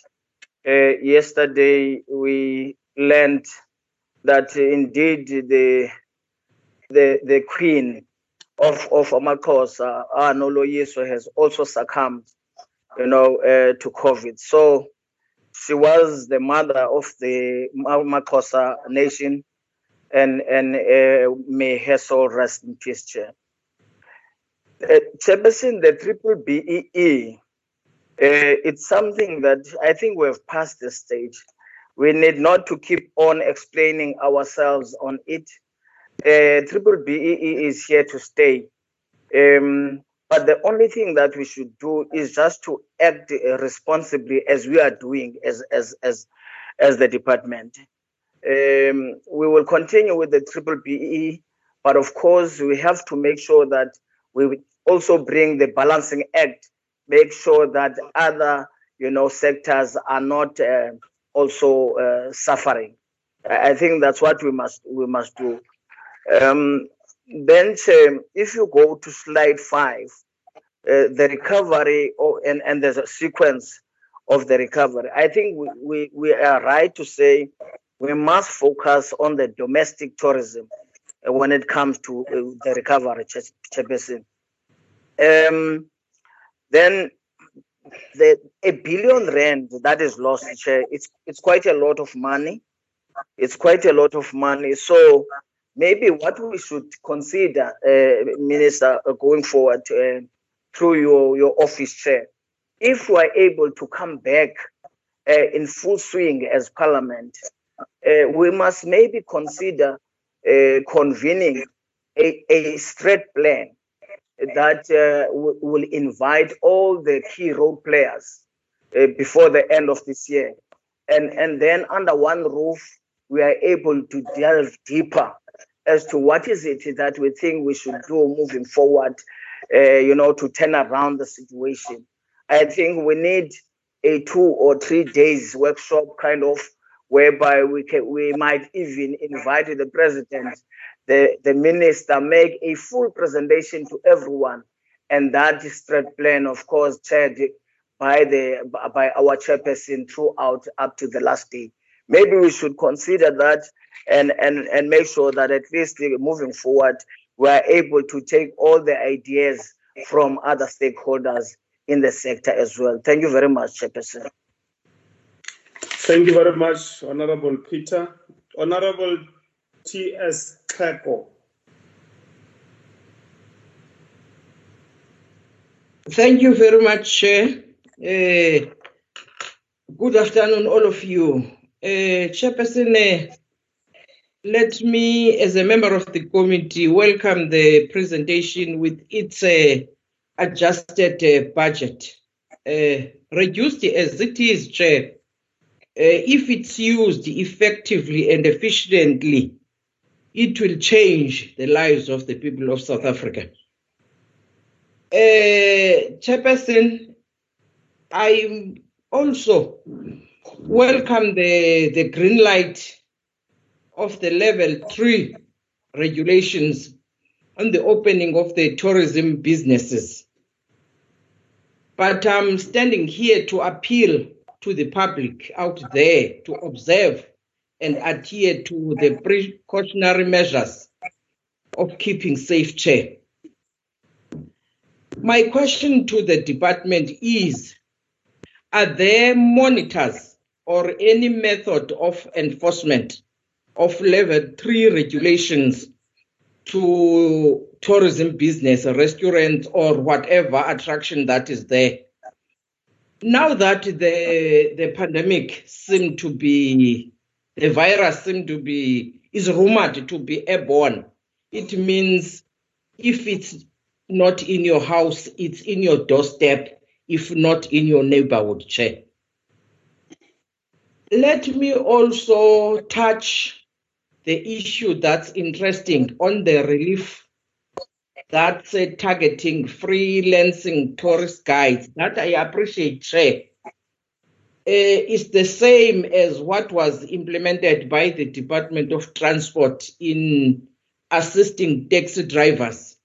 H: Uh, yesterday we learned that indeed the the the queen of of AmaXhosa, Anolo Yeso, has also succumbed, you know, uh, to COVID. So she was the mother of the Makosa nation, and and uh, may her soul rest in peace, Chair. Uh, the triple BEE, uh, it's something that I think we have passed the stage. We need not to keep on explaining ourselves on it. Uh, triple BEE is here to stay. Um, but the only thing that we should do is just to act responsibly as we are doing as, as, as, as the department. Um, we will continue with the triple BEE, but of course, we have to make sure that we also bring the balancing act, make sure that other, you know, sectors are not uh, also uh, suffering. I think that's what we must we must do. Um, then, um, if you go to slide five, uh, the recovery or, and and there's a sequence of the recovery. I think we, we, we are right to say we must focus on the domestic tourism uh, when it comes to uh, the recovery, Ch- Chairperson. Um, then the a billion rand that is lost, Chair, it's it's quite a lot of money. It's quite a lot of money. So maybe what we should consider, uh, Minister, uh, going forward uh, through your, your office chair, if we are able to come back uh, in full swing as Parliament, uh, we must maybe consider uh, convening a, a straight plan that w- will invite all the key role players before the end of this year. And, and then under one roof, we are able to delve deeper as to what is it that we think we should do moving forward, uh, you know, to turn around the situation. I think we need a two or three days workshop kind of whereby we can we might even invite the president, the, the minister, make a full presentation to everyone. And that straight plan, of course, chaired by the by our chairperson throughout up to the last day. Maybe we should consider that and and and make sure that at least moving forward we are able to take all the ideas from other stakeholders in the sector as well. Thank you very much, Chairperson.
A: Thank you very much, Honorable Peter. Honorable T.S. Kleko.
L: Thank you very much, Chair. Uh, good afternoon, all of you. Uh, Chairperson, uh, let me, as a member of the committee, welcome the presentation with its uh, adjusted budget. Reduced as it is, Chair, if it's used effectively and efficiently, it will change the lives of the people of South Africa. Chairperson, I'm also welcome the, the green light of the level three regulations on the opening of the tourism businesses. But I'm standing here to appeal to the public out there to observe and adhere to the precautionary measures of keeping safe chair. My question to the department is Are there monitors or any method of enforcement of level three regulations to tourism business, restaurants, or whatever attraction that is there? Now that the, the pandemic seemed to be, the virus seemed to be, is rumored to be airborne, it means if it's not in your house, it's in your doorstep, if not in your neighborhood, chair. Let me also touch the issue that's interesting on the relief that's uh, targeting freelancing tourist guides. That I appreciate, chair. Uh, is the same as what was implemented by the Department of Transport in assisting taxi drivers.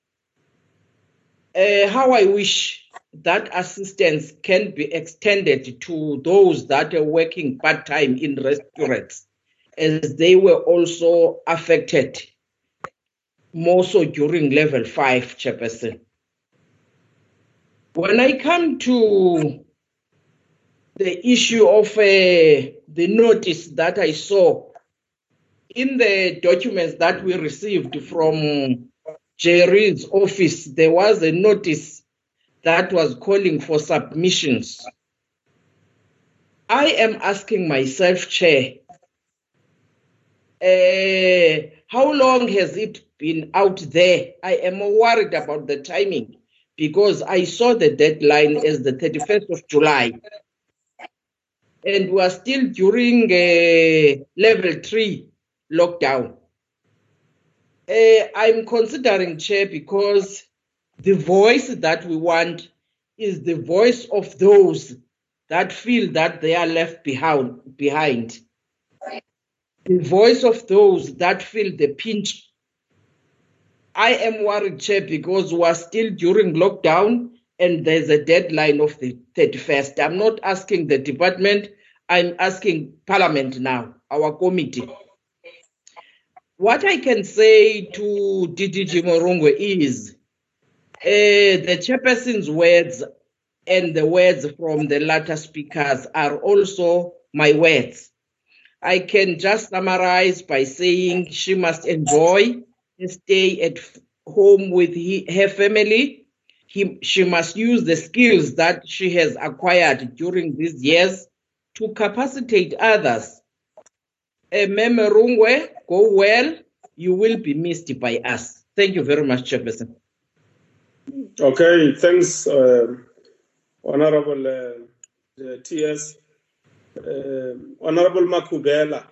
L: Uh, how I wish that assistance can be extended to those that are working part time in restaurants, as they were also affected, more so during level five, Chairperson. When I come to the issue of uh, the notice that I saw in the documents that we received from Jerry's office, there was a notice that was calling for submissions. I am asking myself, Chair, uh, how long has it been out there? I am worried about the timing because I saw the deadline as the 31st of July. And we are still during uh, level three lockdown. Uh, I'm considering, Chair, because the voice that we want is the voice of those that feel that they are left behind. The voice of those that feel the pinch. I am worried, Chair, because we are still during lockdown and there's a deadline of the 31st. I'm not asking the department, I'm asking Parliament now, our committee. What I can say to DDG Morongwa is the chairperson's words and the words from the latter speakers are also my words. I can just summarize by saying she must enjoy a stay at home with he, her family. He, she must use the skills that she has acquired during these years to capacitate others. Uh, Meme Rungwe, go well. You will be missed by us. Thank you very much, Chairperson.
A: Okay, thanks, uh, Honorable uh, uh, TS. Uh, Honorable Makhubela.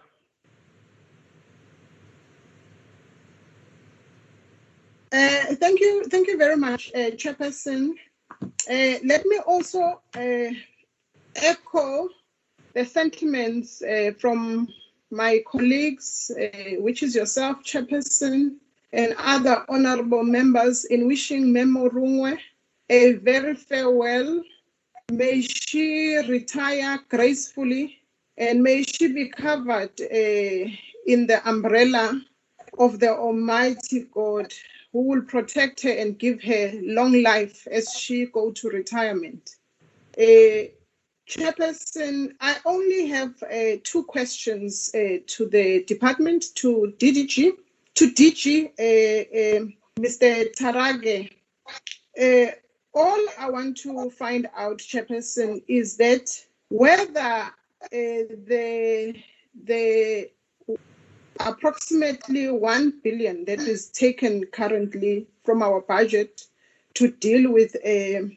M: Uh, thank you, thank you very much, uh, Chairperson. Uh, let me also uh, echo the sentiments uh, from my colleagues, which is yourself, Chairperson, and other honorable members, in wishing Memo Rungwe a very farewell. May she retire gracefully and may she be covered uh, in the umbrella of the Almighty God who will protect her and give her long life as she go to retirement. Uh, Chairperson, I only have uh, two questions uh, to the department, to DDG, to DG, uh, um, Mr. Tharage. Uh, all I want to find out, Chairperson, is that whether uh, the the approximately 1 billion that is taken currently from our budget to deal with um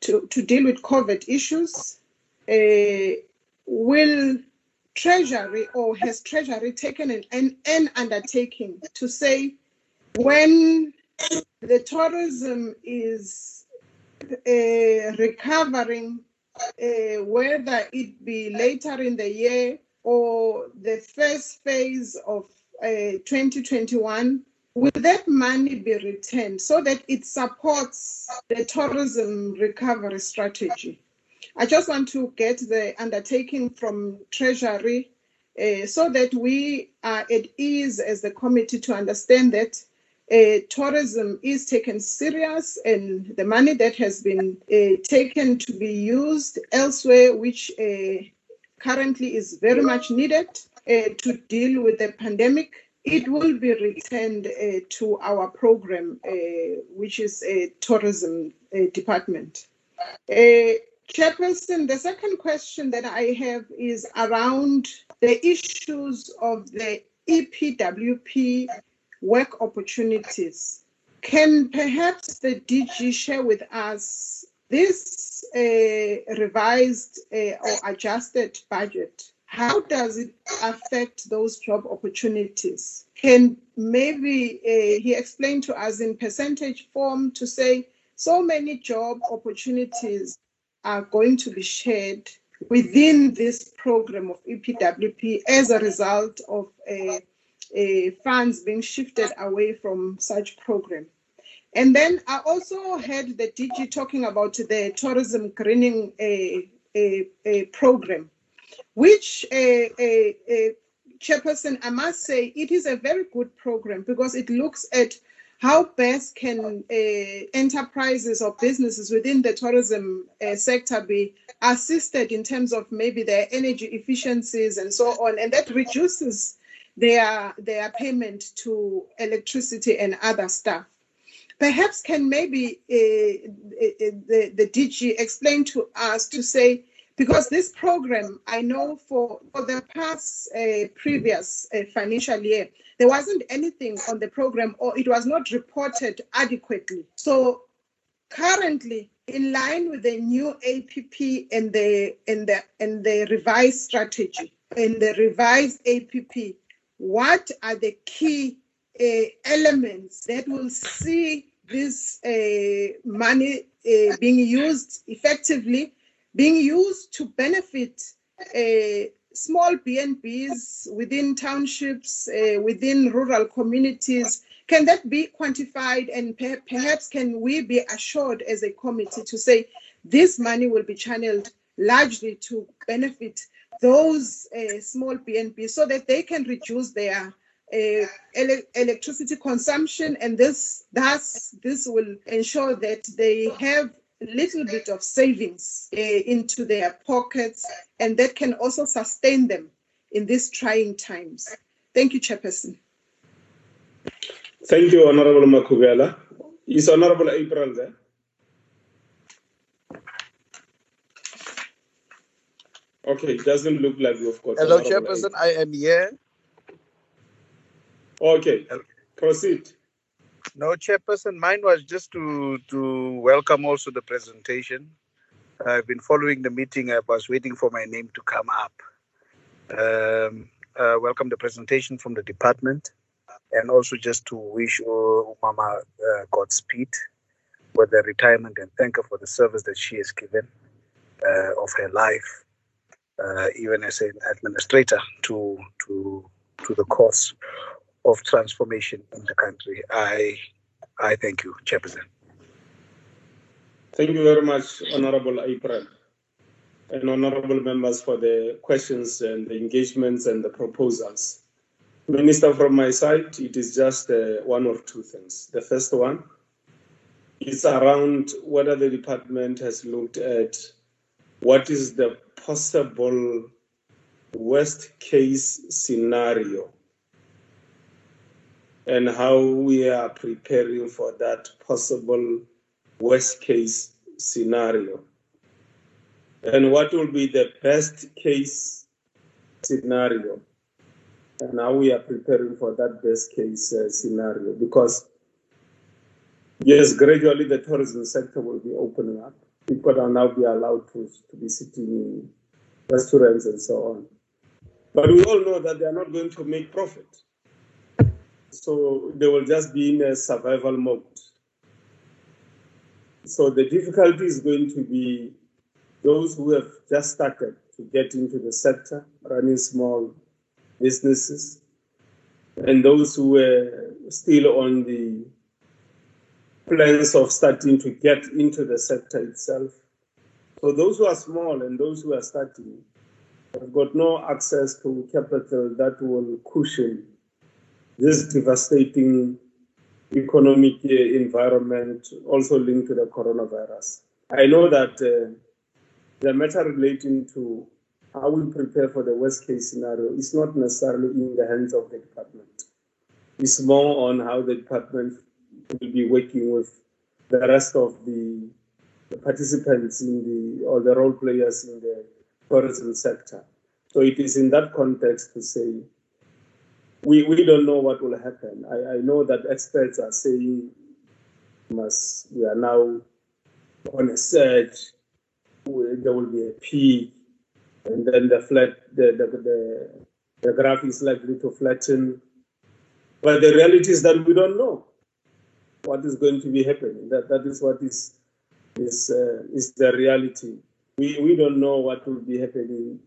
M: to, to deal with COVID issues uh, will Treasury or has Treasury taken an, an, an undertaking to say when the tourism is uh, recovering, uh, whether it be later in the year or the first phase of uh, 2021, will that money be returned so that it supports the tourism recovery strategy? I just want to get the undertaking from Treasury uh, so that we are at ease as the committee to understand that uh, tourism is taken serious and the money that has been uh, taken to be used elsewhere, which currently is very much needed to deal with the pandemic, it will be returned to our program, which is a tourism department. Chairperson, the second question that I have is around the issues of the EPWP work opportunities. Can perhaps the DG share with us this uh, revised uh, or adjusted budget? How does it affect those job opportunities? Can maybe uh, he explain to us in percentage form to say so many job opportunities are going to be shared within this program of EPWP as a result of uh, uh, funds being shifted away from such program. And then I also heard the DG talking about the tourism greening a, a, a program, which a, a, a chairperson, I must say, it is a very good program because it looks at how best can uh, enterprises or businesses within the tourism uh, sector be assisted in terms of maybe their energy efficiencies and so on, and that reduces their their payment to electricity and other stuff. Perhaps can maybe uh, the, the DG explain to us to say, because this program, I know for, for the past uh, previous uh, financial year, there wasn't anything on the program or it was not reported adequately. So currently, in line with the new APP and the and the and the revised strategy and the revised APP, what are the key uh, elements that will see this uh, money uh, being used effectively, being used to benefit small B&Bs within townships, uh, within rural communities. Can that be quantified and per- perhaps can we be assured as a committee to say this money will be channeled largely to benefit those uh, small B&Bs so that they can reduce their uh, ele- electricity consumption and this thus this will ensure that they have little bit of savings uh, into their pockets and that can also sustain them in these trying times. Thank you, Chairperson.
A: Thank you, Honorable Makhubela. Is Honorable April there? Okay, it doesn't look like we've got.
N: Hello,
A: Honorable
N: Chairperson. I am here.
A: Okay, proceed.
N: No, Chairperson, mine was just to to welcome also the presentation. I've been following the meeting. I was waiting for my name to come up. Um, uh, welcome the presentation from the department, and also just to wish uh, Mama uh, Godspeed with the retirement and thank her for the service that she has given uh, of her life, uh, even as an administrator to to to the cause of transformation in the country. I I thank you, Chairperson.
A: Thank you very much, Honorable April, and honorable members for the questions and the engagements and the proposals. Minister, from my side, it is just uh, one or two things. The first one is around whether the department has looked at what is the possible worst case scenario and how we are preparing for that possible worst case scenario. And what will be the best case scenario? And how we are preparing for that best case uh, scenario. Because, yes, gradually the tourism sector will be opening up. People are now be allowed to, to be sitting in restaurants and so on. But we all know that they are not going to make profit. So they will just be in a survival mode. So the difficulty is going to be those who have just started to get into the sector, running small businesses, and those who were still on the plans of starting to get into the sector itself. So those who are small and those who are starting have got no access to capital that will cushion this devastating economic uh, environment also linked to the coronavirus. I know that uh, the matter relating to how we prepare for the worst case scenario is not necessarily in the hands of the department. It's more on how the department will be working with the rest of the, the participants in the or the role players in the tourism sector. So it is in that context to say we, we don't know what will happen. I, I know that experts are saying must, we are now on a surge, there will be a peak, and then the flat the, the, the, the graph is likely to flatten. But the reality is that we don't know what is going to be happening. That that is what is is uh, is the reality. We we don't know what will be happening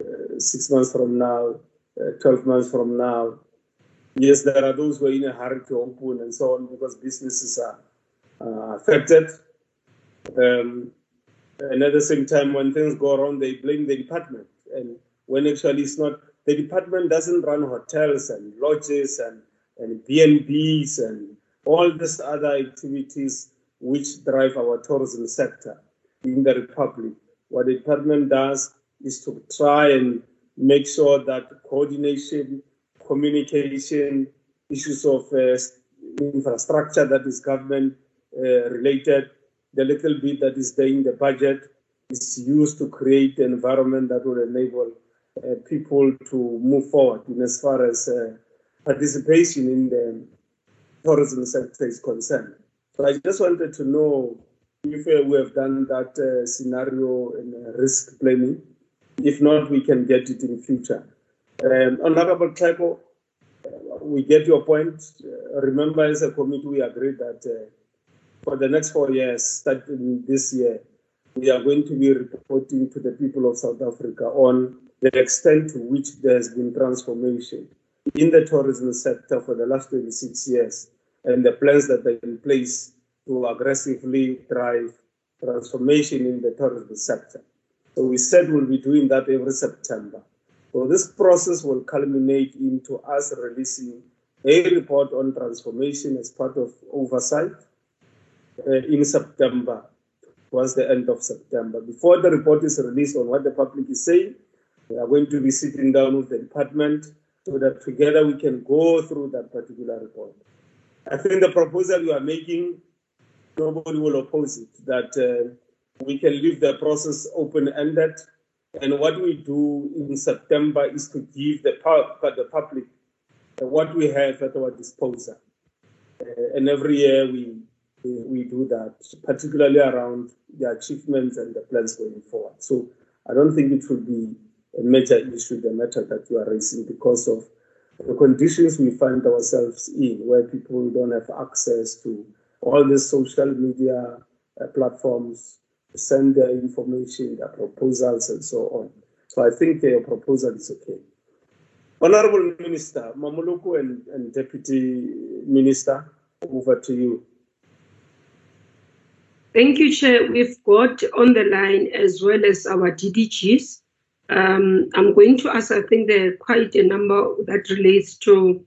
A: uh, six months from now, uh, 12 months from now. Yes, there are those who are in a hurry to open and so on because businesses are uh, affected. Um, and at the same time, when things go wrong, they blame the department. And when actually it's not, the department doesn't run hotels and lodges and, and B&Bs and all these other activities which drive our tourism sector in the Republic. What the department does is to try and make sure that coordination, communication, issues of uh, infrastructure that is government uh, related, the little bit that is there in the budget is used to create an environment that will enable uh, people to move forward in as far as uh, participation in the tourism sector is concerned. So I just wanted to know if uh, we have done that uh, scenario and risk planning. If not, we can get it in future. Um, Honorable Kleko, we get your point. Uh, remember, as a committee, we agreed that uh, for the next four years, starting this year, we are going to be reporting to the people of South Africa on the extent to which there has been transformation in the tourism sector for the last 26 years and the plans that are in place to aggressively drive transformation in the tourism sector. So we said we'll be doing that every September. So this process will culminate into us releasing a report on transformation as part of oversight uh, in September, towards the end of September. Before the report is released on what the public is saying, We are going to be sitting down with the department so that together we can go through that particular report. I think the proposal you are making, nobody will oppose it, that uh, we can leave the process open-ended. And what we do in September is to give the, the public what we have at our disposal. Uh, and every year we, we, we do that, particularly around the achievements and the plans going forward. So I don't think it will be a major issue, the matter that you are raising, because of the conditions we find ourselves in, where people don't have access to all the social media uh, platforms, send their information, their proposals, and so on. So I think your proposal is okay. Honorable Minister, Mmamoloko and, and Deputy Minister, over to you.
B: Thank you, Chair. We've got on the line as well as our DDGs. Um, I'm going to ask, I think there are quite a number that relates to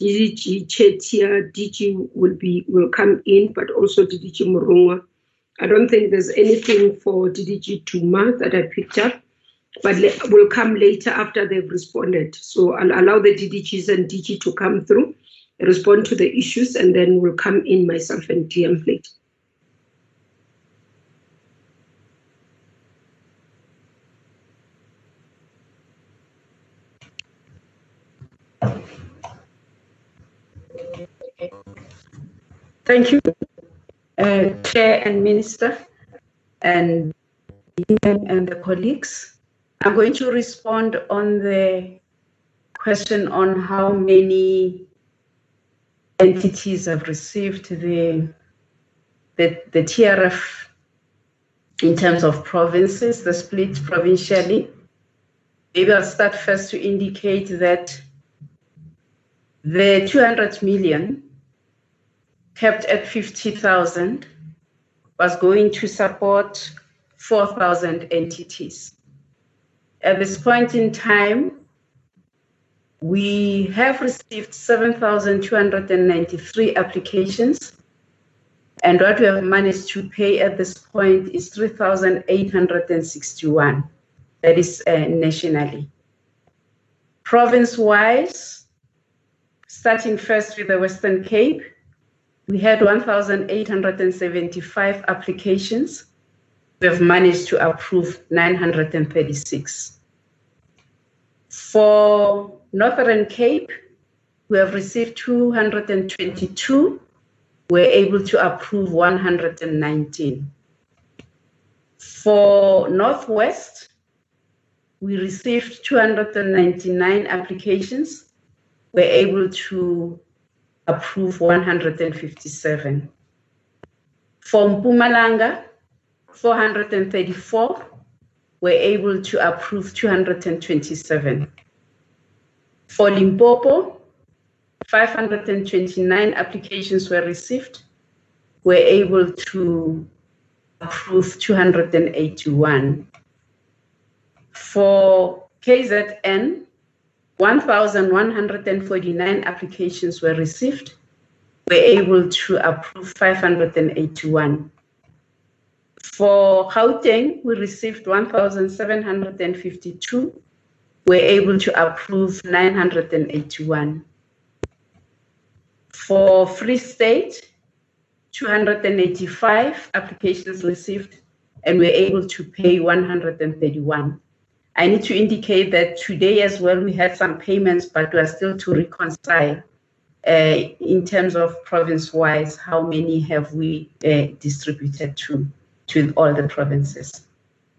B: DDG Chettiar, DG will be will come in, but also DDG Murunga. I don't think there's anything for DDG Tuma that I picked up, but le- will come later after they've responded. So I'll allow the DDGs and DG to come through, respond to the issues, and then we'll come in myself and TM later.
O: Thank you, uh, Chair and Minister, and and the colleagues. I'm going to respond on the question on how many entities have received the the, the TRF in terms of provinces, the split provincially. Maybe I'll start first to indicate that the 200 million kept at 50,000 was going to support 4,000 entities. At this point in time, we have received 7,293 applications, and what we have managed to pay at this point is 3,861. That is uh, nationally. Province wise, starting first with the Western Cape, we had 1,875 applications. We have managed to approve 936. For Northern Cape, we have received 222. We're able to approve 119. For Northwest, we received 299 applications. We're able to approve 157. From Mpumalanga, 434 were able to approve 227. For Limpopo, 529 applications were received. We're able to approve 281. For KZN, 1,149 applications were received. We're able to approve 581. For Gauteng, we received 1,752. We're able to approve 981. For Free State, 285 applications received, and we're able to pay 131. I need to indicate that today as well, we had some payments, but we are still to reconcile uh, in terms of province-wise, how many have we uh, distributed to, to all the provinces.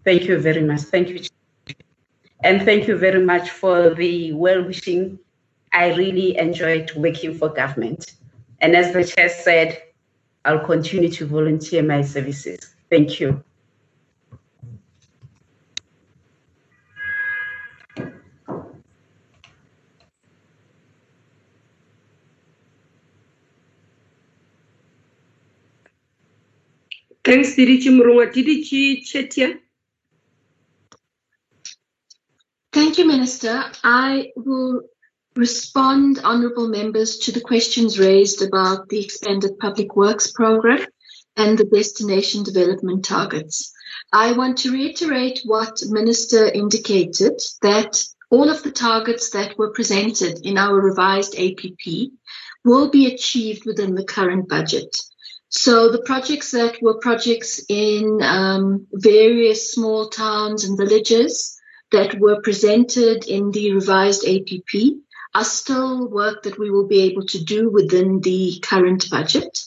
O: Thank you very much. Thank you. And thank you very much for the well-wishing. I really enjoyed working for government. And as the chair said, I'll continue to volunteer my services. Thank you.
B: Thanks, Dirichi Murunga. Dirichi Chettiar.
P: Thank you, Minister. I will respond, honourable members, to the questions raised about the expanded public works program. and the destination development targets. I want to reiterate what Minister indicated that all of the targets that were presented in our revised APP will be achieved within the current budget. So the projects that were projects in um, various small towns and villages that were presented in the revised APP are still work that we will be able to do within the current budget.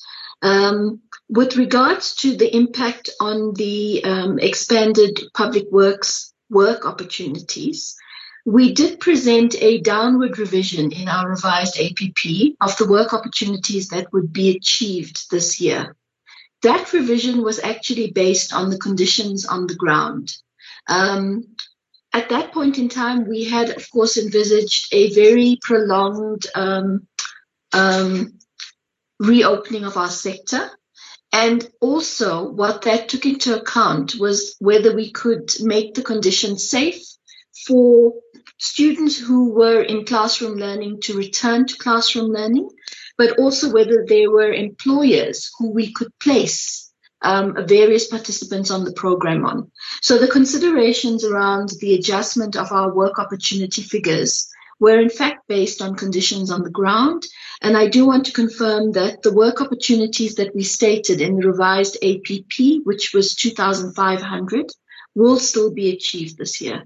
P: Um, with regards to the impact on the um, expanded public works work opportunities, we did present a downward revision in our revised APP of the work opportunities that would be achieved this year. That revision was actually based on the conditions on the ground. Um, at that point in time, we had, of course, envisaged a very prolonged um, um, reopening of our sector. And also, what that took into account was whether we could make the conditions safe for students who were in classroom learning to return to classroom learning, but also whether there were employers who we could place um, various participants on the program on. So the considerations around the adjustment of our work opportunity figures were in fact based on conditions on the ground. And I do want to confirm that the work opportunities that we stated in the revised APP, which was 2,500, will still be achieved this year.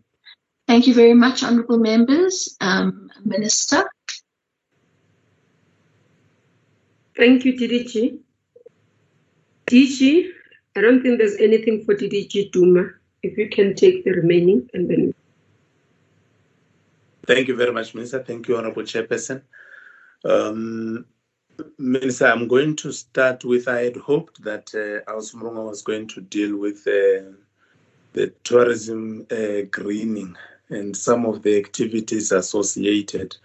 P: Thank you very much, honourable members. Um, Minister.
B: Thank you, DDG. DG, I don't think there's anything for DDG Duma. If you can take the remaining and then.
C: Thank you very much, Minister. Thank you, Honorable Chairperson. Um, Minister, I'm going to start with I had hoped that uh, Ausmrunga was going to deal with uh, the tourism uh, greening and some of the activities associated.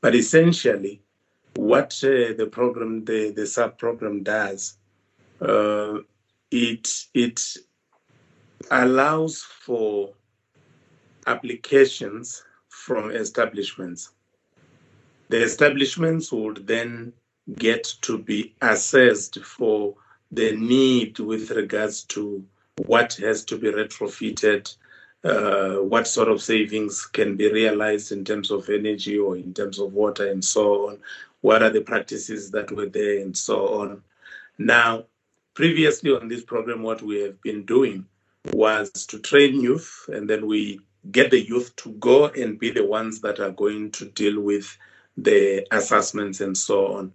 C: But essentially, what uh, the program, the, the sub program does, uh, it, it allows for applications from establishments. The establishments would then get to be assessed for the need with regards to what has to be retrofitted, Uh, what sort of savings can be realized in terms of energy or in terms of water and so on, what are the practices that were there and so on. Now, previously on this program, what we have been doing was to train youth, and then we get the youth to go and be the ones that are going to deal with the assessments and so on.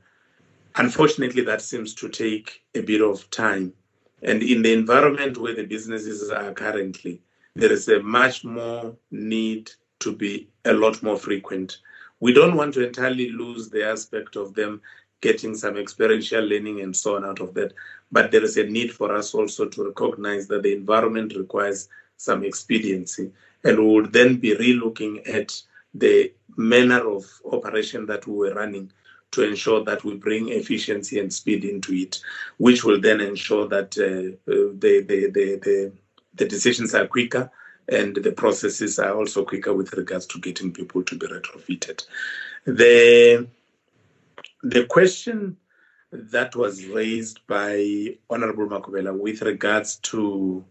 C: Unfortunately, that seems to take a bit of time. And in the environment where the businesses are currently, there is a much more need to be a lot more frequent. We don't want to entirely lose the aspect of them getting some experiential learning and so on out of that, but there is a need for us also to recognize that the environment requires some expediency, and we would then be relooking at the manner of operation that we were running to ensure that we bring efficiency and speed into it, which will then ensure that uh, the, the, the, the the decisions are quicker and the processes are also quicker with regards to getting people to be retrofitted. The, the question that was raised by Honorable Makhubela with regards to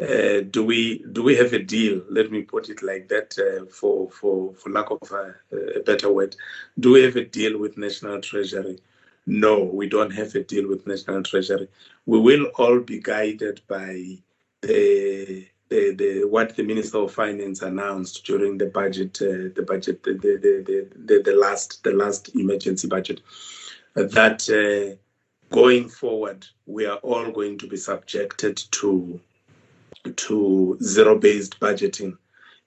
C: uh, do we do we have a deal? Let me put it like that, uh, for for for lack of a, a, better word. Do we have a deal with National Treasury? No, we don't have a deal with National Treasury. We will all be guided by the, the, the, what the Minister of Finance announced during the budget, uh, the budget, the, the, the, the, last, the last emergency budget, that uh, going forward, we are all going to be subjected to, to zero-based budgeting.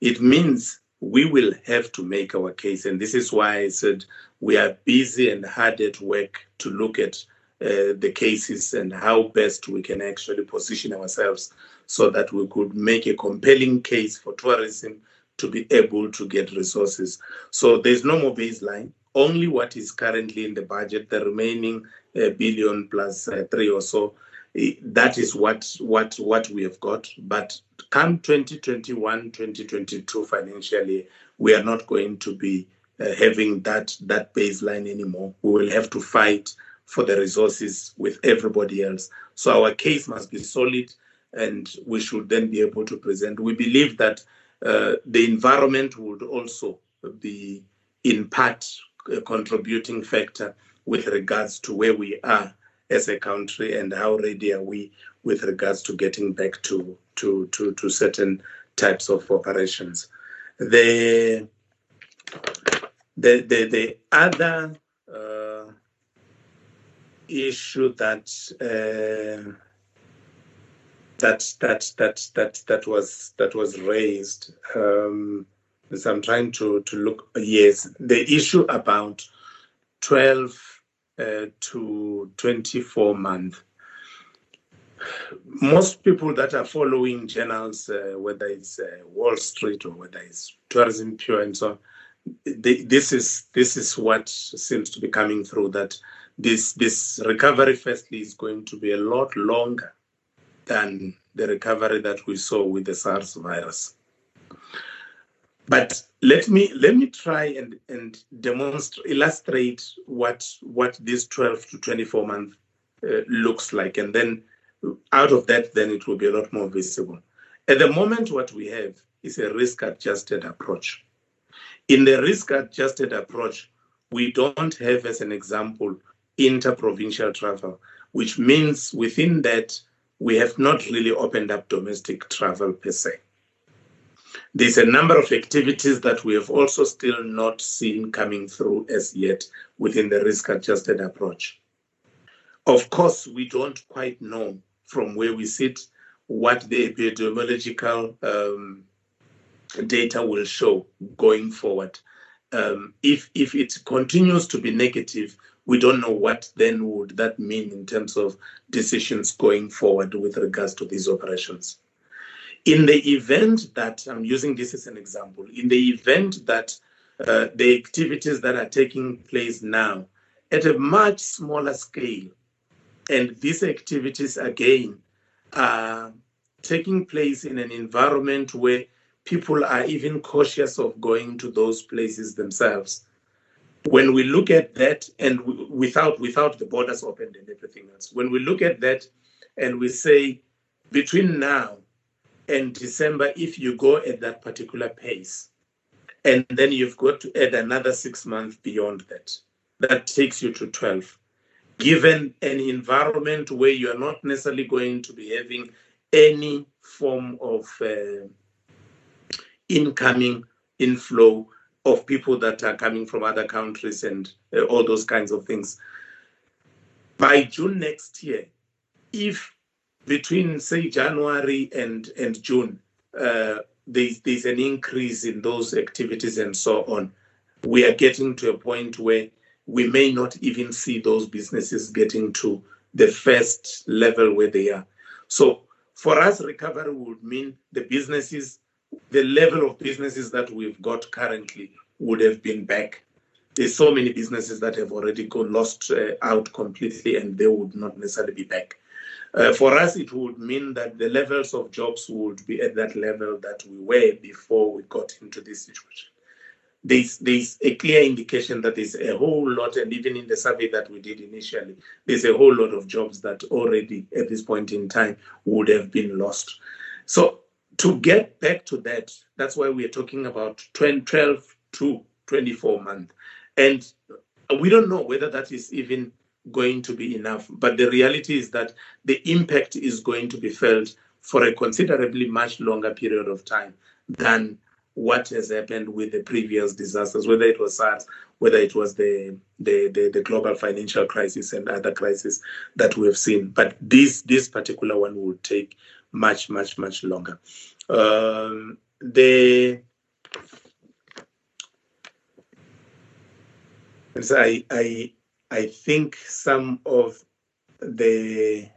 C: It means we will have to make our case. And this is why I said we are busy and hard at work to look at the cases and how best we can actually position ourselves so that we could make a compelling case for tourism to be able to get resources. So there's no more baseline, only what is currently in the budget, the remaining uh, billion plus uh, three or so. That is what, what, what we have got. But come 2021, 2022 financially, we are not going to be uh, having that, that baseline anymore. We will have to fight for the resources with everybody else. So our case must be solid and we should then be able to present. We believe that uh, the environment would also be in part a contributing factor with regards to where we are as a country and how ready are we with regards to getting back to, to, to, to certain types of operations. The, the, the, the other uh, issue that uh, that that that that that was that was raised. Um, as I'm trying to to look. Yes, the issue about 12 uh, to 24 month. Most people that are following journals, uh, whether it's uh, Wall Street or whether it's Tourism Pure and so on, they, this is this is what seems to be coming through. That this this recovery, firstly, is going to be a lot longer than the recovery that we saw with the SARS virus. But let me let me try and, and demonstrate illustrate what what this 12 to 24 month uh, looks like. And then out of that then it will be a lot more visible. At the moment what we have is a risk adjusted approach. In the risk adjusted approach we don't have as an example interprovincial travel which means within that we have not really opened up domestic travel per se. There's a number of activities that we have also still not seen coming through as yet within the risk adjusted approach. Of course, we don't quite know from where we sit what the epidemiological um, data will show going forward. Um, if if it continues to be negative, we don't know what then would that mean in terms of decisions going forward with regards to these operations. In the event that, I'm using this as an example, in the event that uh, the activities that are taking place now at a much smaller scale, and these activities again are taking place in an environment where people are even cautious of going to those places themselves when we look at that and without without the borders opened and everything else when we look at that and we say between now and december if you go at that particular pace and then you've got to add another six months beyond that that takes you to 12 given an environment where you are not necessarily going to be having any form of uh, incoming inflow of people that are coming from other countries and uh, all those kinds of things. By June next year, if between say January and and June uh, there's there's an increase in those activities and so on, we are getting to a point where we may not even see those businesses getting to the first level where they are. So for us, recovery would mean the businesses the level of businesses that we've got currently would have been back. There's so many businesses that have already gone lost uh, out completely, and they would not necessarily be back. Uh, for us, it would mean that the levels of jobs would be at that level that we were before we got into this situation. There's, there's a clear indication that there's a whole lot, and even in the survey that we did initially, there's a whole lot of jobs that already at this point in time would have been lost. So to get back to that, that's why we're talking about 12 to 24 months. And we don't know whether that is even going to be enough. But the reality is that the impact is going to be felt for a considerably much longer period of time than what has happened with the previous disasters, whether it was SARS, whether it was the, the, the, the global financial crisis and other crises that we have seen. But this, this particular one will take much, much, much longer. Um, the I, I, I think some of the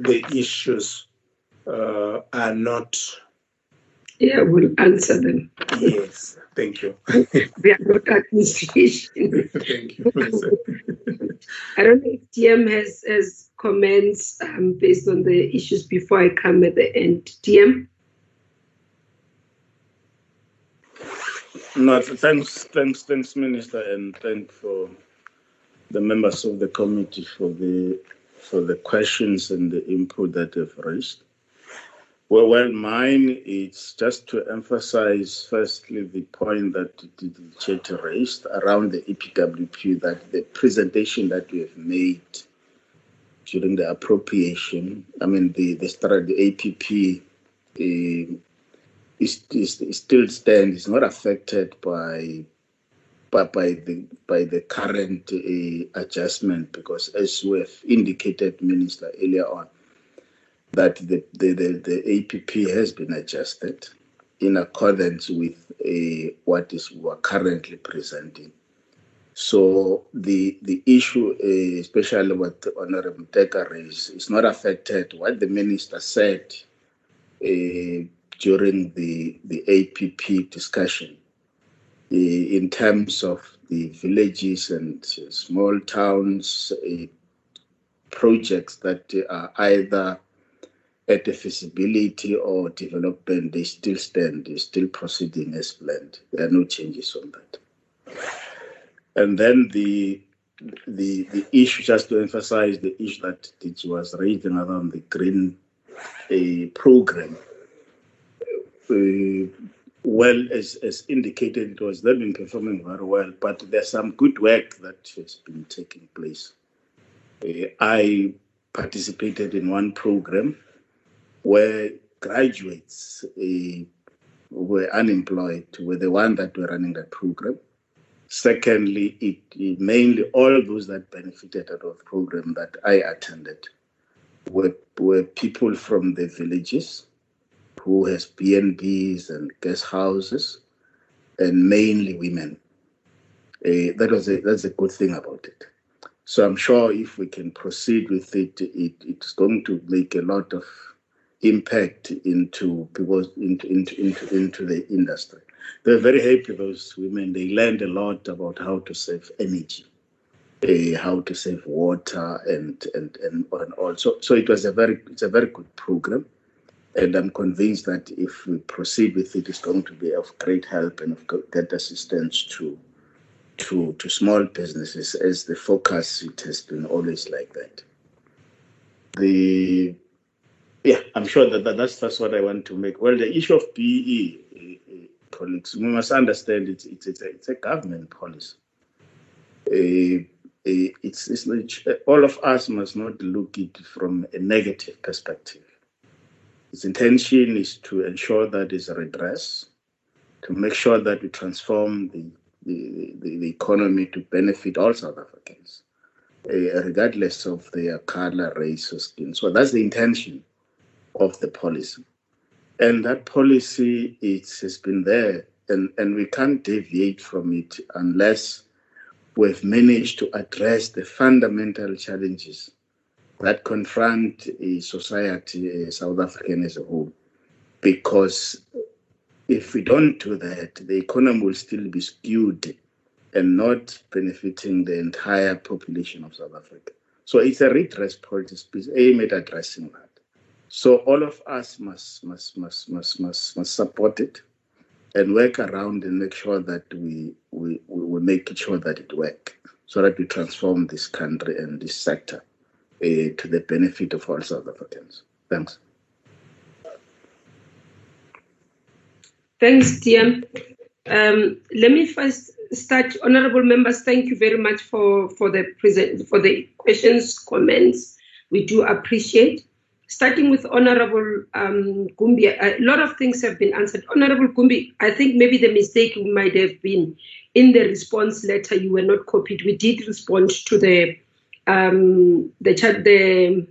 C: the issues uh, are not.
B: Yeah, we'll answer them.
C: Yes, thank you.
B: we are not administration. [laughs]
C: thank you. [laughs]
B: I don't know if TM has has comments um, based on the issues before I come at the end. TM?
Q: No, thanks, thanks, thanks, Minister, and thank for the members of the committee for the for the questions and the input that they've raised. Well, well, mine is just to emphasize firstly the point that the chat raised around the EPWP that the presentation that we have made during the appropriation, I mean the the, the APP uh, is, is, is still stands, is not affected by by, by the by the current uh, adjustment because as we have indicated minister earlier on that the, the, the, the APP has been adjusted in accordance with uh, what is we are currently presenting. So the the issue, uh, especially what Honorable Teka raised, is not affected. What the minister said uh, during the the APP discussion uh, in terms of the villages and small towns uh, projects that are either at the feasibility or development, they still stand, they're still proceeding as planned. There are no changes on that. And then the the the issue, just to emphasize the issue that it was raising around the green uh, program. Uh, well, as, as indicated, it was not been performing very well, but there's some good work that has been taking place. Uh, I participated in one program where graduates uh, were unemployed, were the one that were running that program. Secondly, it, it mainly all those that benefited out of the program that I attended were, were people from the villages who has BNBs and guest houses, and mainly women. Uh, that was a, that's a good thing about it. So I'm sure if we can proceed with it, it it's going to make a lot of impact into people into into into, into the industry. They're very happy those women. They learned a lot about how to save energy, uh, how to save water, and and and, and also. So it was a very it's a very good program, and I'm convinced that if we proceed with it, it's going to be of great help and of great assistance to to to small businesses as the focus it has been always like that. The yeah, I'm sure that, that that's that's what I want to make. Well, the issue of PE, uh, uh, colleagues, we must understand it's it's it's a, it's a government policy. Uh, it's, it's all of us must not look it from a negative perspective. Its intention is to ensure that it's a redress, to make sure that we transform the the, the, the economy to benefit all South Africans, uh, regardless of their color, race, or skin. So that's the intention of the policy. And that policy it has been there, and, and we can't deviate from it unless we've managed to address the fundamental challenges that confront a society, a South African as a whole. Because if we don't do that, the economy will still be skewed and not benefiting the entire population of South Africa. So it's a redress policy aimed at addressing that. So all of us must must must must must, must support it and work around and make sure that we we we make sure that it works so that we transform this country and this sector uh, to the benefit of all South Africans. Thanks.
B: Thanks, Tiam. Um, let me first start, honourable members. Thank you very much for for the present for the questions, comments. We do appreciate starting with Honorable um, Gumbi, a lot of things have been answered. Honorable Gumbi, I think maybe the mistake might have been in the response letter you were not copied. We did respond to the um, the, chat, the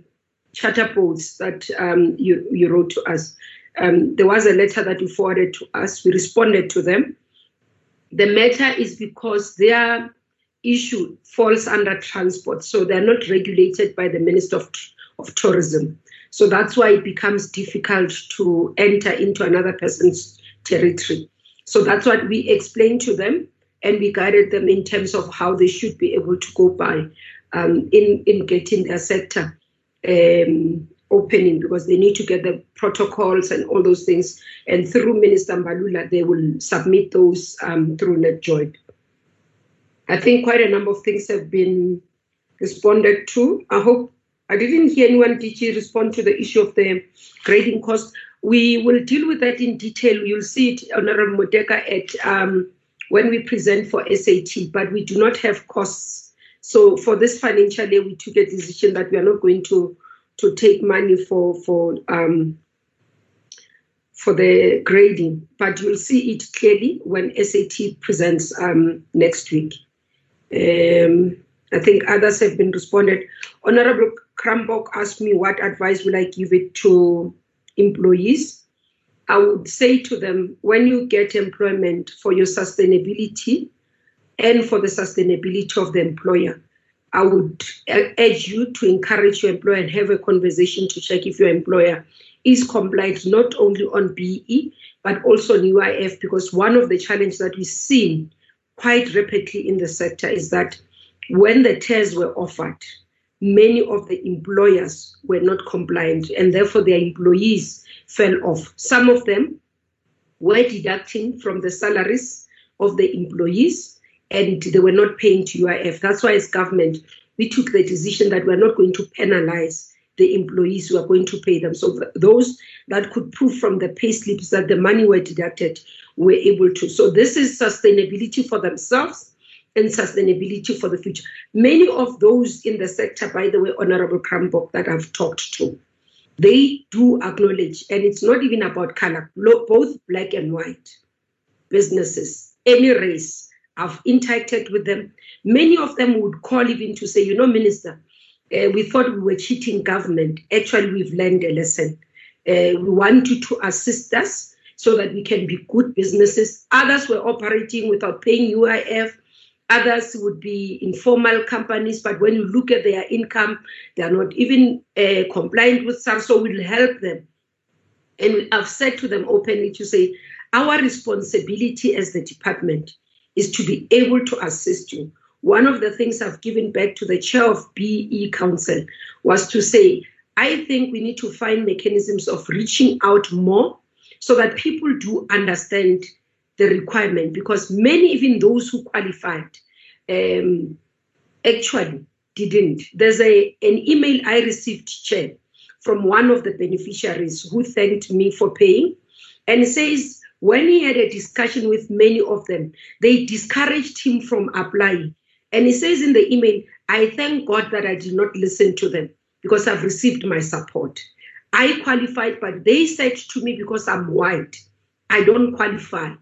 B: charter boards that um, you, you wrote to us. Um, there was a letter that you forwarded to us. We responded to them. The matter is because their issue falls under transport, so they're not regulated by the Minister of, of Tourism. So that's why it becomes difficult to enter into another person's territory. So that's what we explained to them and we guided them in terms of how they should be able to go by um, in, in getting their sector um, opening because they need to get the protocols and all those things. And through Minister Mbalula, they will submit those um, through NatJOINTS. I think quite a number of things have been responded to. I hope I didn't hear anyone, DG, respond to the issue of the grading cost. We will deal with that in detail. You'll see it, Honorable Modeka, at um, when we present for SAT, but we do not have costs. So for this financial year, we took a decision that we are not going to to take money for for um, for the grading, but you'll see it clearly when SAT presents um, next week. Um, I think others have been responded. Honorable Krumbock asked me what advice will I give it to employees. I would say to them, when you get employment for your sustainability and for the sustainability of the employer, I would urge you to encourage your employer and have a conversation to check if your employer is compliant not only on BE but also on UIF because one of the challenges that we see quite rapidly in the sector is that when the tests were offered, many of the employers were not compliant and therefore their employees fell off. Some of them were deducting from the salaries of the employees and they were not paying to UIF. That's why, as government, we took the decision that we're not going to penalize the employees who are going to pay them. So those that could prove from the pay slips that the money were deducted were able to. So this is sustainability for themselves and sustainability for the future. Many of those in the sector, by the way, Honorable Krumbock, that I've talked to, they do acknowledge, and it's not even about color, both black and white businesses, any race. I've interacted with them. Many of them would call even to say, you know, Minister, uh, we thought we were cheating government. Actually, we've learned a lesson. Uh, we want you to assist us so that we can be good businesses. Others were operating without paying UIF. Others would be informal companies, but when you look at their income, they are not even uh, compliant with SARS, so we'll help them. And I've said to them openly to say, our responsibility as the department is to be able to assist you. One of the things I've given back to the chair of BE Council was to say, I think we need to find mechanisms of reaching out more so that people do understand the requirement because many, even those who qualified, um, actually didn't. There's a an email I received, Chair, from one of the beneficiaries who thanked me for paying, and says when he had a discussion with many of them, they discouraged him from applying. And he says in the email, I thank God that I did not listen to them because I've received my support. I qualified, but they said to me because I'm white, I don't qualify.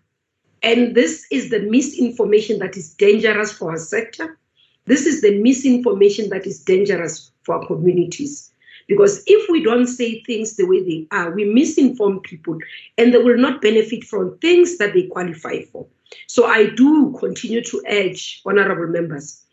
B: And this is the misinformation that is dangerous for our sector. This is the misinformation that is dangerous for our communities. Because if we don't say things the way they are, we misinform people and they will not benefit from things that they qualify for. So I do continue to urge honorable members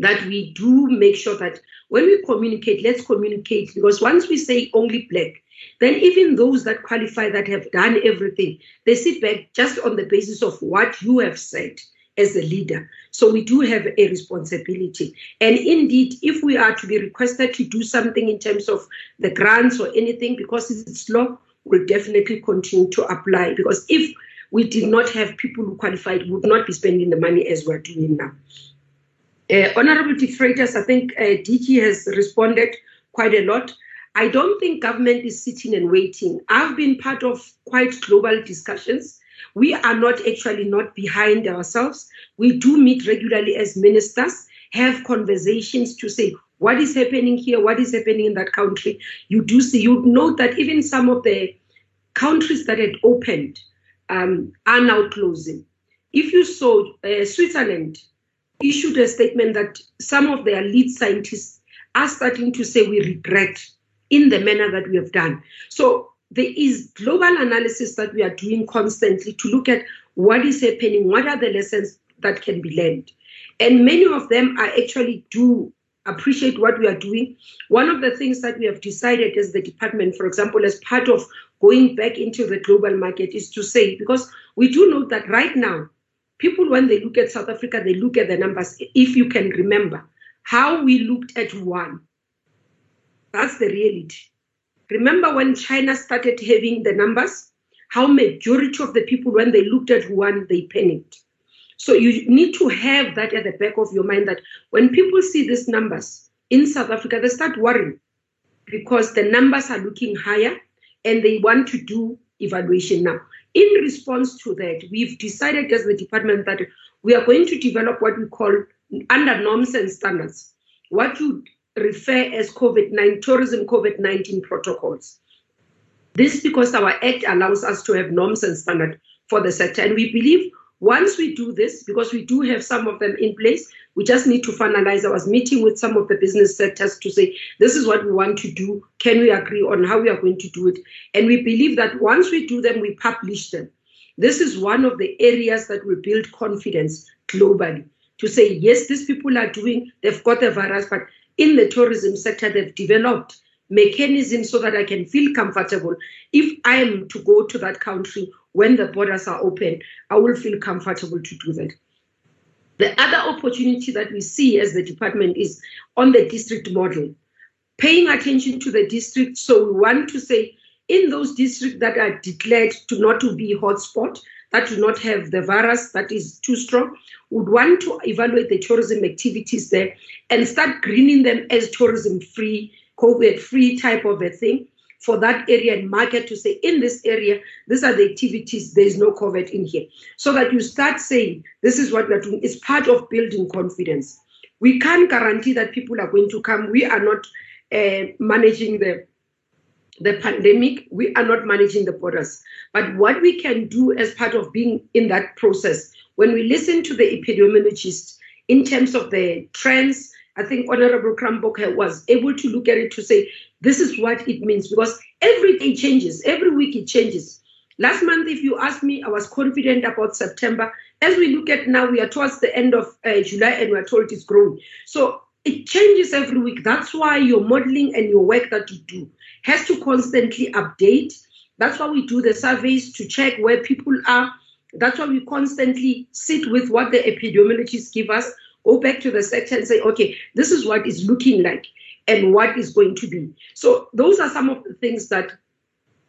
B: that we do make sure that when we communicate, let's communicate because once we say only black, then even those that qualify that have done everything, they sit back just on the basis of what you have said as a leader. So we do have a responsibility. And indeed, if we are to be requested to do something in terms of the grants or anything, because it's law, we'll definitely continue to apply. Because if we did not have people who qualified, we would not be spending the money as we're doing now. Uh, Honorable De Freitas, I think uh, DG has responded quite a lot. I don't think government is sitting and waiting. I've been part of quite global discussions. We are not actually not behind ourselves. We do meet regularly as ministers, have conversations to say what is happening here, what is happening in that country. You do see, you note that even some of the countries that had opened um, are now closing. If you saw uh, Switzerland issued a statement that some of their lead scientists are starting to say we regret in the manner that we have done. So there is global analysis that we are doing constantly to look at what is happening, what are the lessons that can be learned. And many of them are actually do appreciate what we are doing. One of the things that we have decided as the department, for example, as part of going back into the global market, is to say, because we do know that right now, people, when they look at South Africa, they look at the numbers. If you can remember how we looked at one, that's the reality. Remember when China started having the numbers? How majority of the people, when they looked at one, they panicked. So you need to have that at the back of your mind that when people see these numbers in South Africa, they start worrying because the numbers are looking higher and they want to do evaluation now. In response to that, we've decided as the department that we are going to develop what we call under norms and standards, what you refer as COVID-19 tourism COVID-19 protocols. This is because our act allows us to have norms and standards for the sector, and we believe once we do this, because we do have some of them in place, we just need to finalize. I was meeting with some of the business sectors to say, this is what we want to do. Can we agree on how we are going to do it? And we believe that once we do them, we publish them. This is one of the areas that will build confidence globally to say, yes, these people are doing, they've got the virus, but in the tourism sector, they've developed mechanisms so that I can feel comfortable. If I am to go to that country when the borders are open, I will feel comfortable to do that. The other opportunity that we see as the department is on the district model, paying attention to the district. So we want to say in those districts that are declared to not to be hotspot, that do not have the virus that is too strong, would want to evaluate the tourism activities there and start greening them as tourism free COVID free type of a thing for that area and market to say, in this area, these are the activities, there is no COVID in here. So that you start saying, this is what we're doing. It's part of building confidence. We can't guarantee that people are going to come. We are not uh, managing the the pandemic, we are not managing the borders. But what we can do as part of being in that process, when we listen to the epidemiologists in terms of the trends, I think Honorable Krumbock was able to look at it to say, this is what it means because every day changes, every week it changes. Last month, if you asked me, I was confident about September. As we look at now, we are towards the end of uh, July and we're told it's growing. So it changes every week. That's why your modeling and your work that you do has to constantly update. That's why we do the surveys to check where people are. That's why we constantly sit with what the epidemiologists give us go back to the sector and say, okay, this is what is looking like and what is going to be. So those are some of the things that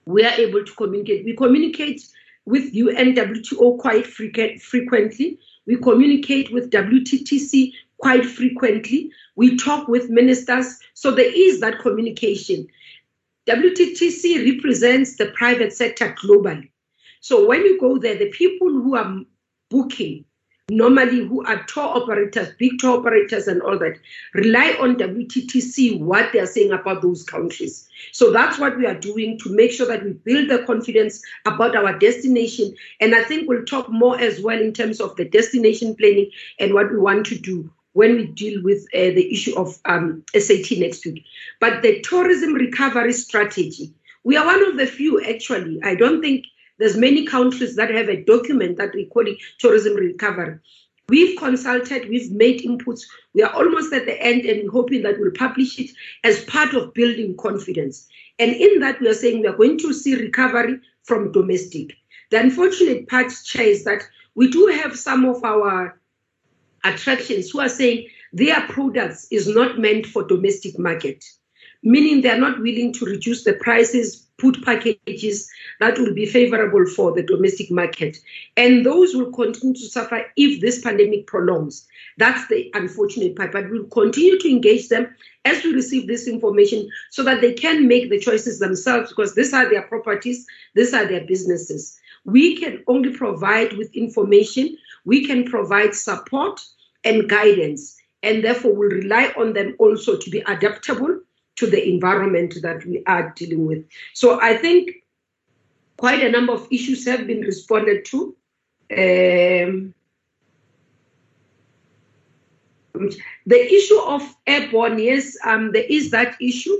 B: we are able to communicate. We communicate with UNWTO quite frequently. We communicate with WTTC quite frequently. We talk with ministers. So there is that communication. WTTC represents the private sector globally. So when you go there, the people who are booking normally who are tour operators, big tour operators and all that, rely on WTTC, what they're saying about those countries. So that's what we are doing to make sure that we build the confidence about our destination. And I think we'll talk more as well in terms of the destination planning and what we want to do when we deal with uh, the issue of um, SAT next week. But the tourism recovery strategy, we are one of the few actually. I don't think there's many countries that have a document that we call tourism recovery. We've consulted, we've made inputs. We are almost at the end and hoping that we'll publish it as part of building confidence. And in that, we are saying we are going to see recovery from domestic. The unfortunate part, Chair, is that we do have some of our attractions who are saying their products is not meant for domestic market, meaning they're not willing to reduce the prices put packages that will be favorable for the domestic market. And those will continue to suffer if this pandemic prolongs. That's the unfortunate part. But we'll continue to engage them as we receive this information so that they can make the choices themselves because these are their properties, these are their businesses. We can only provide with information, we can provide support and guidance, and therefore we'll rely on them also to be adaptable to the environment that we are dealing with. So I think quite a number of issues have been responded to. Um, the issue of airborne, yes, um, there is that issue.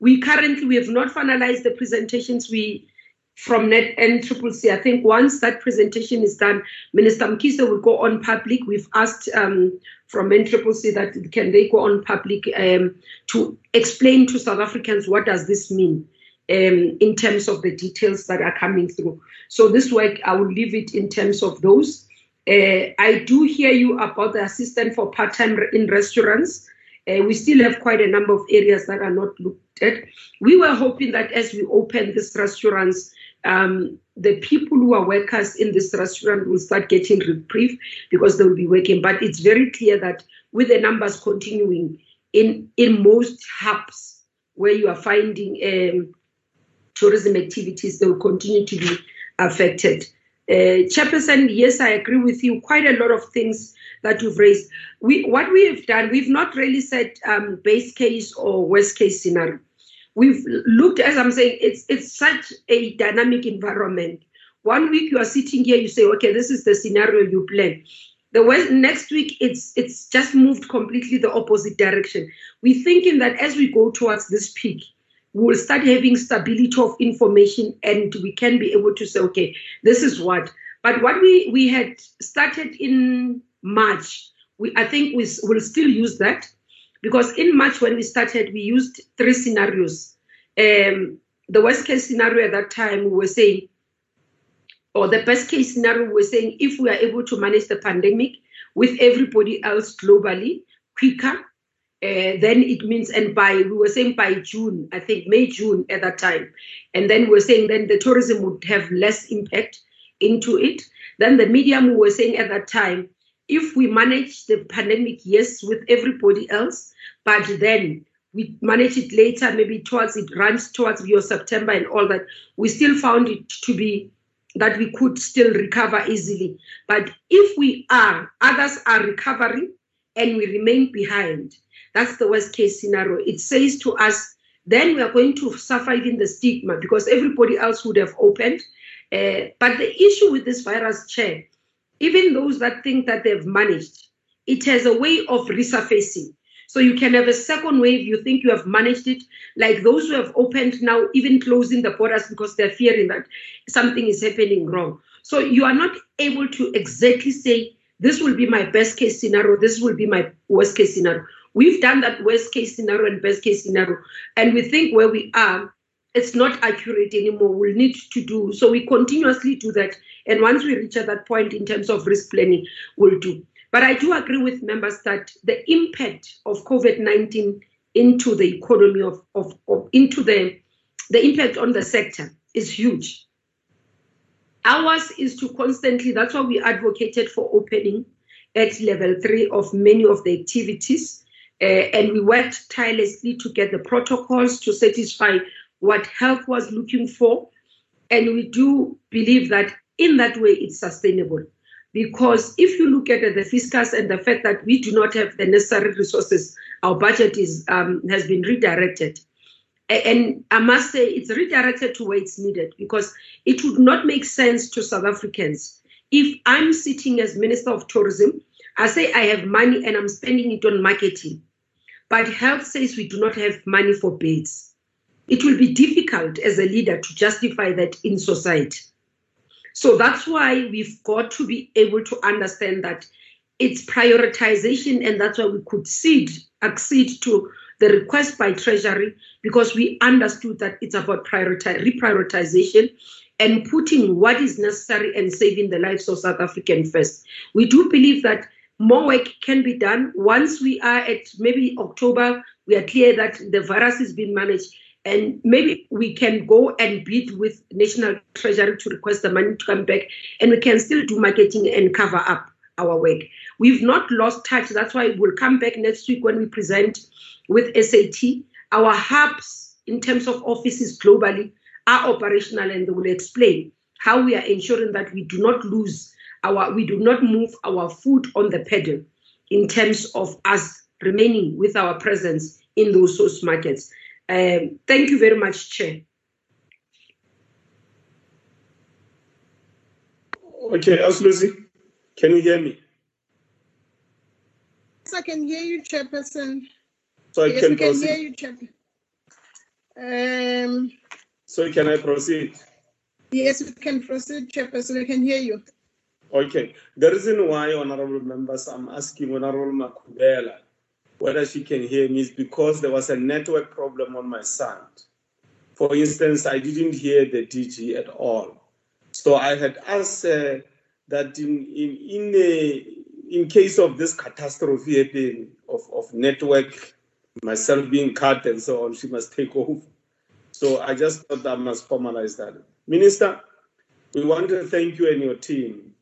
B: We currently we have not finalized the presentations. We from Net NCCC. I think once that presentation is done, Minister Mkhize will go on public. We've asked um, from NCCC that can they go on public um, to explain to South Africans what does this mean um, in terms of the details that are coming through. So this work, I will leave it in terms of those. Uh, I do hear you about the assistant for part-time in restaurants. Uh, we still have quite a number of areas that are not looked at. We were hoping that as we open these restaurants, um, the people who are workers in this restaurant will start getting reprieve because they will be working. But it's very clear that with the numbers continuing in in most hubs where you are finding um, tourism activities, they will continue to be affected. Uh, Chairperson, yes, I agree with you. Quite a lot of things that you've raised. We, what we have done, we've not really said um, base case or worst case scenario. We've looked, as I'm saying, it's it's such a dynamic environment. One week you are sitting here, you say, okay, this is the scenario you plan. The next week it's it's just moved completely the opposite direction. We're thinking that as we go towards this peak, we will start having stability of information and we can be able to say, okay, this is what. But what we, we had started in March, we, I think we will still use that because in March when we started, we used three scenarios. Um, the worst case scenario at that time, we were saying, or the best case scenario, we were saying if we are able to manage the pandemic with everybody else globally quicker, uh, then it means, and by, we were saying by June, I think May, June at that time. And then we were saying then the tourism would have less impact into it. Then the medium, we were saying at that time, if we manage the pandemic, yes, with everybody else, but then we manage it later, maybe towards it runs towards your September and all that, we still found it to be that we could still recover easily. But if we are, others are recovering and we remain behind, that's the worst case scenario. It says to us, then we are going to suffer even the stigma because everybody else would have opened. Uh, but the issue with this virus, Chair, even those that think that they've managed, it has a way of resurfacing. So you can have a second wave, you think you have managed it, like those who have opened now, even closing the borders because they're fearing that something is happening wrong. So you are not able to exactly say, this will be my best case scenario, this will be my worst case scenario. We've done that worst case scenario and best case scenario, and we think where we are, it's not accurate anymore. We'll need to do so. We continuously do that, and once we reach at that point in terms of risk planning, we'll do. But I do agree with members that the impact of COVID 19 into the economy of, of, of into the the impact on the sector is huge. Ours is to constantly, that's why we advocated for opening at level three of many of the activities uh, and we worked tirelessly to get the protocols to satisfy what health was looking for. And we do believe that in that way it's sustainable. Because if you look at the fiscus and the fact that we do not have the necessary resources, our budget is um, has been redirected. And I must say it's redirected to where it's needed because it would not make sense to South Africans if I'm sitting as Minister of Tourism I say I have money and I'm spending it on marketing. But health says we do not have money for beds. It will be difficult as a leader to justify that in society. So that's why we've got to be able to understand that it's prioritization, and that's why we could cede, accede to the request by Treasury because we understood that it's about prioritize, reprioritization and putting what is necessary and saving the lives of South African first. We do believe that more work can be done. Once we are at maybe October, we are clear that the virus is being managed. And maybe we can go and bid with National Treasury to request the money to come back, and we can still do marketing and cover up our work. We've not lost touch. That's why we'll come back next week when we present with SAT. Our hubs, in terms of offices globally, are operational, and they will explain how we are ensuring that we do not lose our we do not move our foot on the pedal in terms of us remaining with our presence in those source markets. Um, thank you very much, Chair.
A: Okay, Lucy, can you hear me?
M: Yes, I can hear you, Chairperson.
A: So I
M: yes,
A: can
M: we can
A: proceed.
M: hear you, Chairperson. Um,
A: So can I proceed?
M: yes, we can proceed, Chairperson. I can hear you.
A: Okay. The reason why, honorable members, I'm asking Honorable Makhubela whether she can hear me is because there was a network problem on my side. For instance, I didn't hear the DG at all. So I had asked uh, that in, in, in, a, in case of this catastrophe happening of, of network, myself being cut and so on, she must take over. So I just thought I must formalize that. Minister, we want to thank you and your team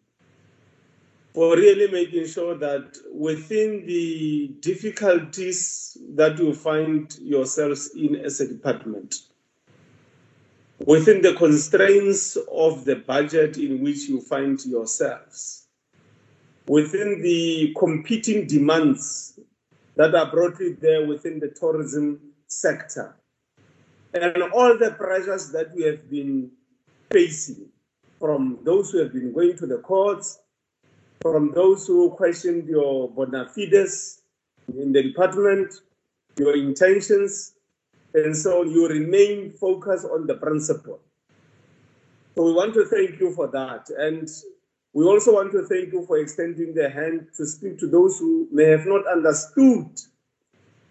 A: for really making sure that within the difficulties that you find yourselves in as a department, within the constraints of the budget in which you find yourselves, within the competing demands that are brought in there within the tourism sector, and all the pressures that we have been facing from those who have been going to the courts, from those who questioned your bona fides in the department, your intentions, and so you remain focused on the principle. So we want to thank you for that. And we also want to thank you for extending the hand to speak to those who may have not understood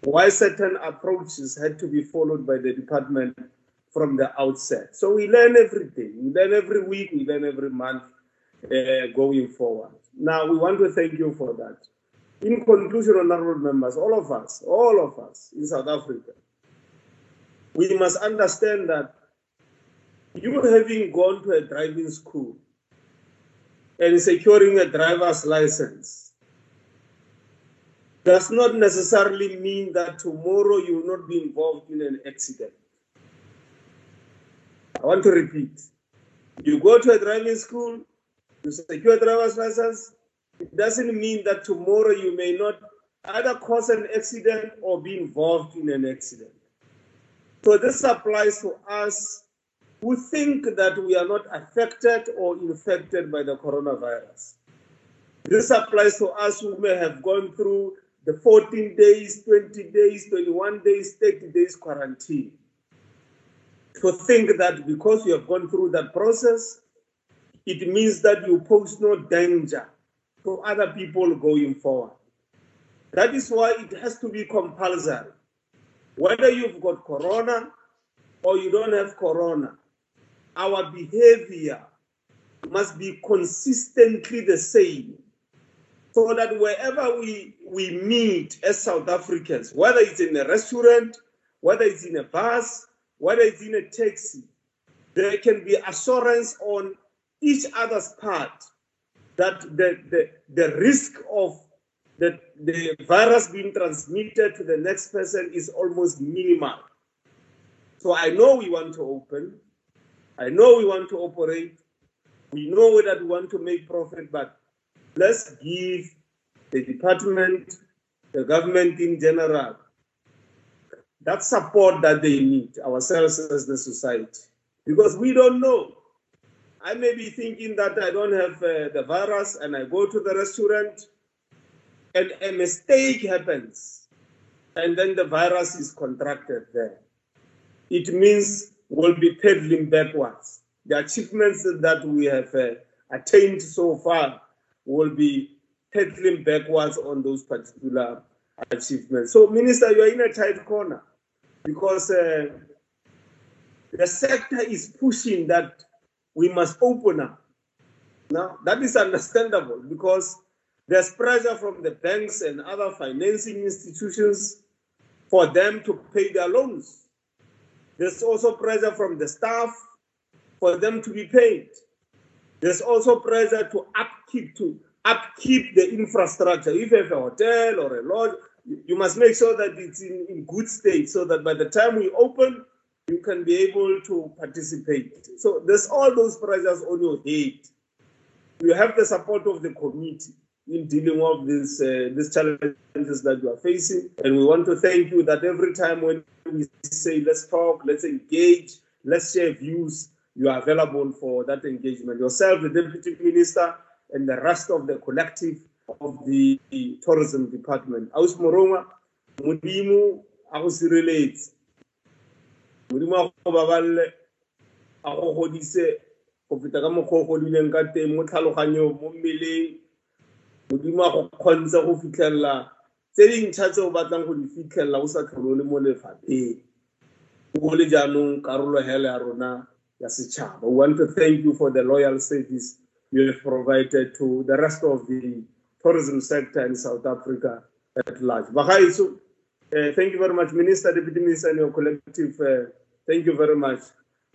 A: why certain approaches had to be followed by the department from the outset. So we learn every day, we learn every week, we learn every month uh, going forward. Now, we want to thank you for that. In conclusion, honorable members, all of us, all of us in South Africa, we must understand that you having gone to a driving school and securing a driver's license does not necessarily mean that tomorrow you will not be involved in an accident. I want to repeat. You go to a driving school, you secure driver's license, it doesn't mean that tomorrow you may not either cause an accident or be involved in an accident. So this applies to us who think that we are not affected or infected by the coronavirus. This applies to us who may have gone through the 14 days, 20 days, 21 days, 30 days quarantine. To think that because you have gone through that process, it means that you pose no danger to other people going forward. That is why it has to be compulsory. Whether you've got corona or you don't have corona, our behavior must be consistently the same so that wherever we, we meet as South Africans, whether it's in a restaurant, whether it's in a bus, whether it's in a taxi, there can be assurance on each other's part that the, the, the risk of the, the virus being transmitted to the next person is almost minimal. So I know we want to open. I know we want to operate. We know that we want to make profit, but let's give the department, the government in general, that support that they need, ourselves as the society. Because we don't know. I may be thinking that I don't have uh, the virus and I go to the restaurant and a mistake happens and then the virus is contracted there. It means we'll be pedaling backwards. The achievements that we have uh, attained so far will be pedaling backwards on those particular achievements. So, Minister, you are in a tight corner because uh, the sector is pushing that we must open up. Now, that is understandable because there's pressure from the banks and other financing institutions for them to pay their loans. There's also pressure from the staff for them to be paid. There's also pressure to upkeep to upkeep the infrastructure. If you have a hotel or a lodge, you must make sure that it's in, in good state so that by the time we open, you can be able to participate. So there's all those pressures on your head. You have the support of the committee in dealing with these uh, these challenges that you are facing, and we want to thank you that every time when we say let's talk, let's engage, let's share views, you are available for that engagement. Yourself, the deputy minister, and the rest of the collective of the tourism department. Aus Morongwa, Mudimu, Aus relates. Modimo go babalele a go godise go feta ka mokgwa o godileng ka teng mo mo mmeleng. Modimo go go fitlhelela tse dintšha tse o batlang go di fitlhelela o sa tlhole o le mo lefapheng. Le jaanong karolo ya rona ya setšhaba. We want to thank you for the loyal service you have provided to the rest of the tourism sector in south africa at large. Bagaetso uh, thank you very much minister deputy minister and your collective uh, Thank you very much.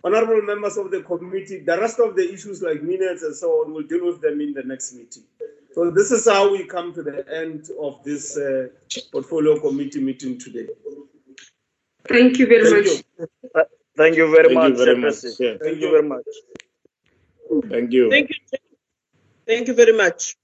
A: Honorable members of the committee, the rest of the issues like minutes and so on, we'll deal with them in the next meeting. So this is how we come to the end of this uh, portfolio committee meeting today.
B: Thank you very
A: Thank
B: much.
A: you.
H: Uh, Thank you very
C: Thank you
H: much,
C: very much.
H: Chairperson.
C: Yeah.
H: Thank you very much.
C: Thank you.
F: Thank you. Thank you very much.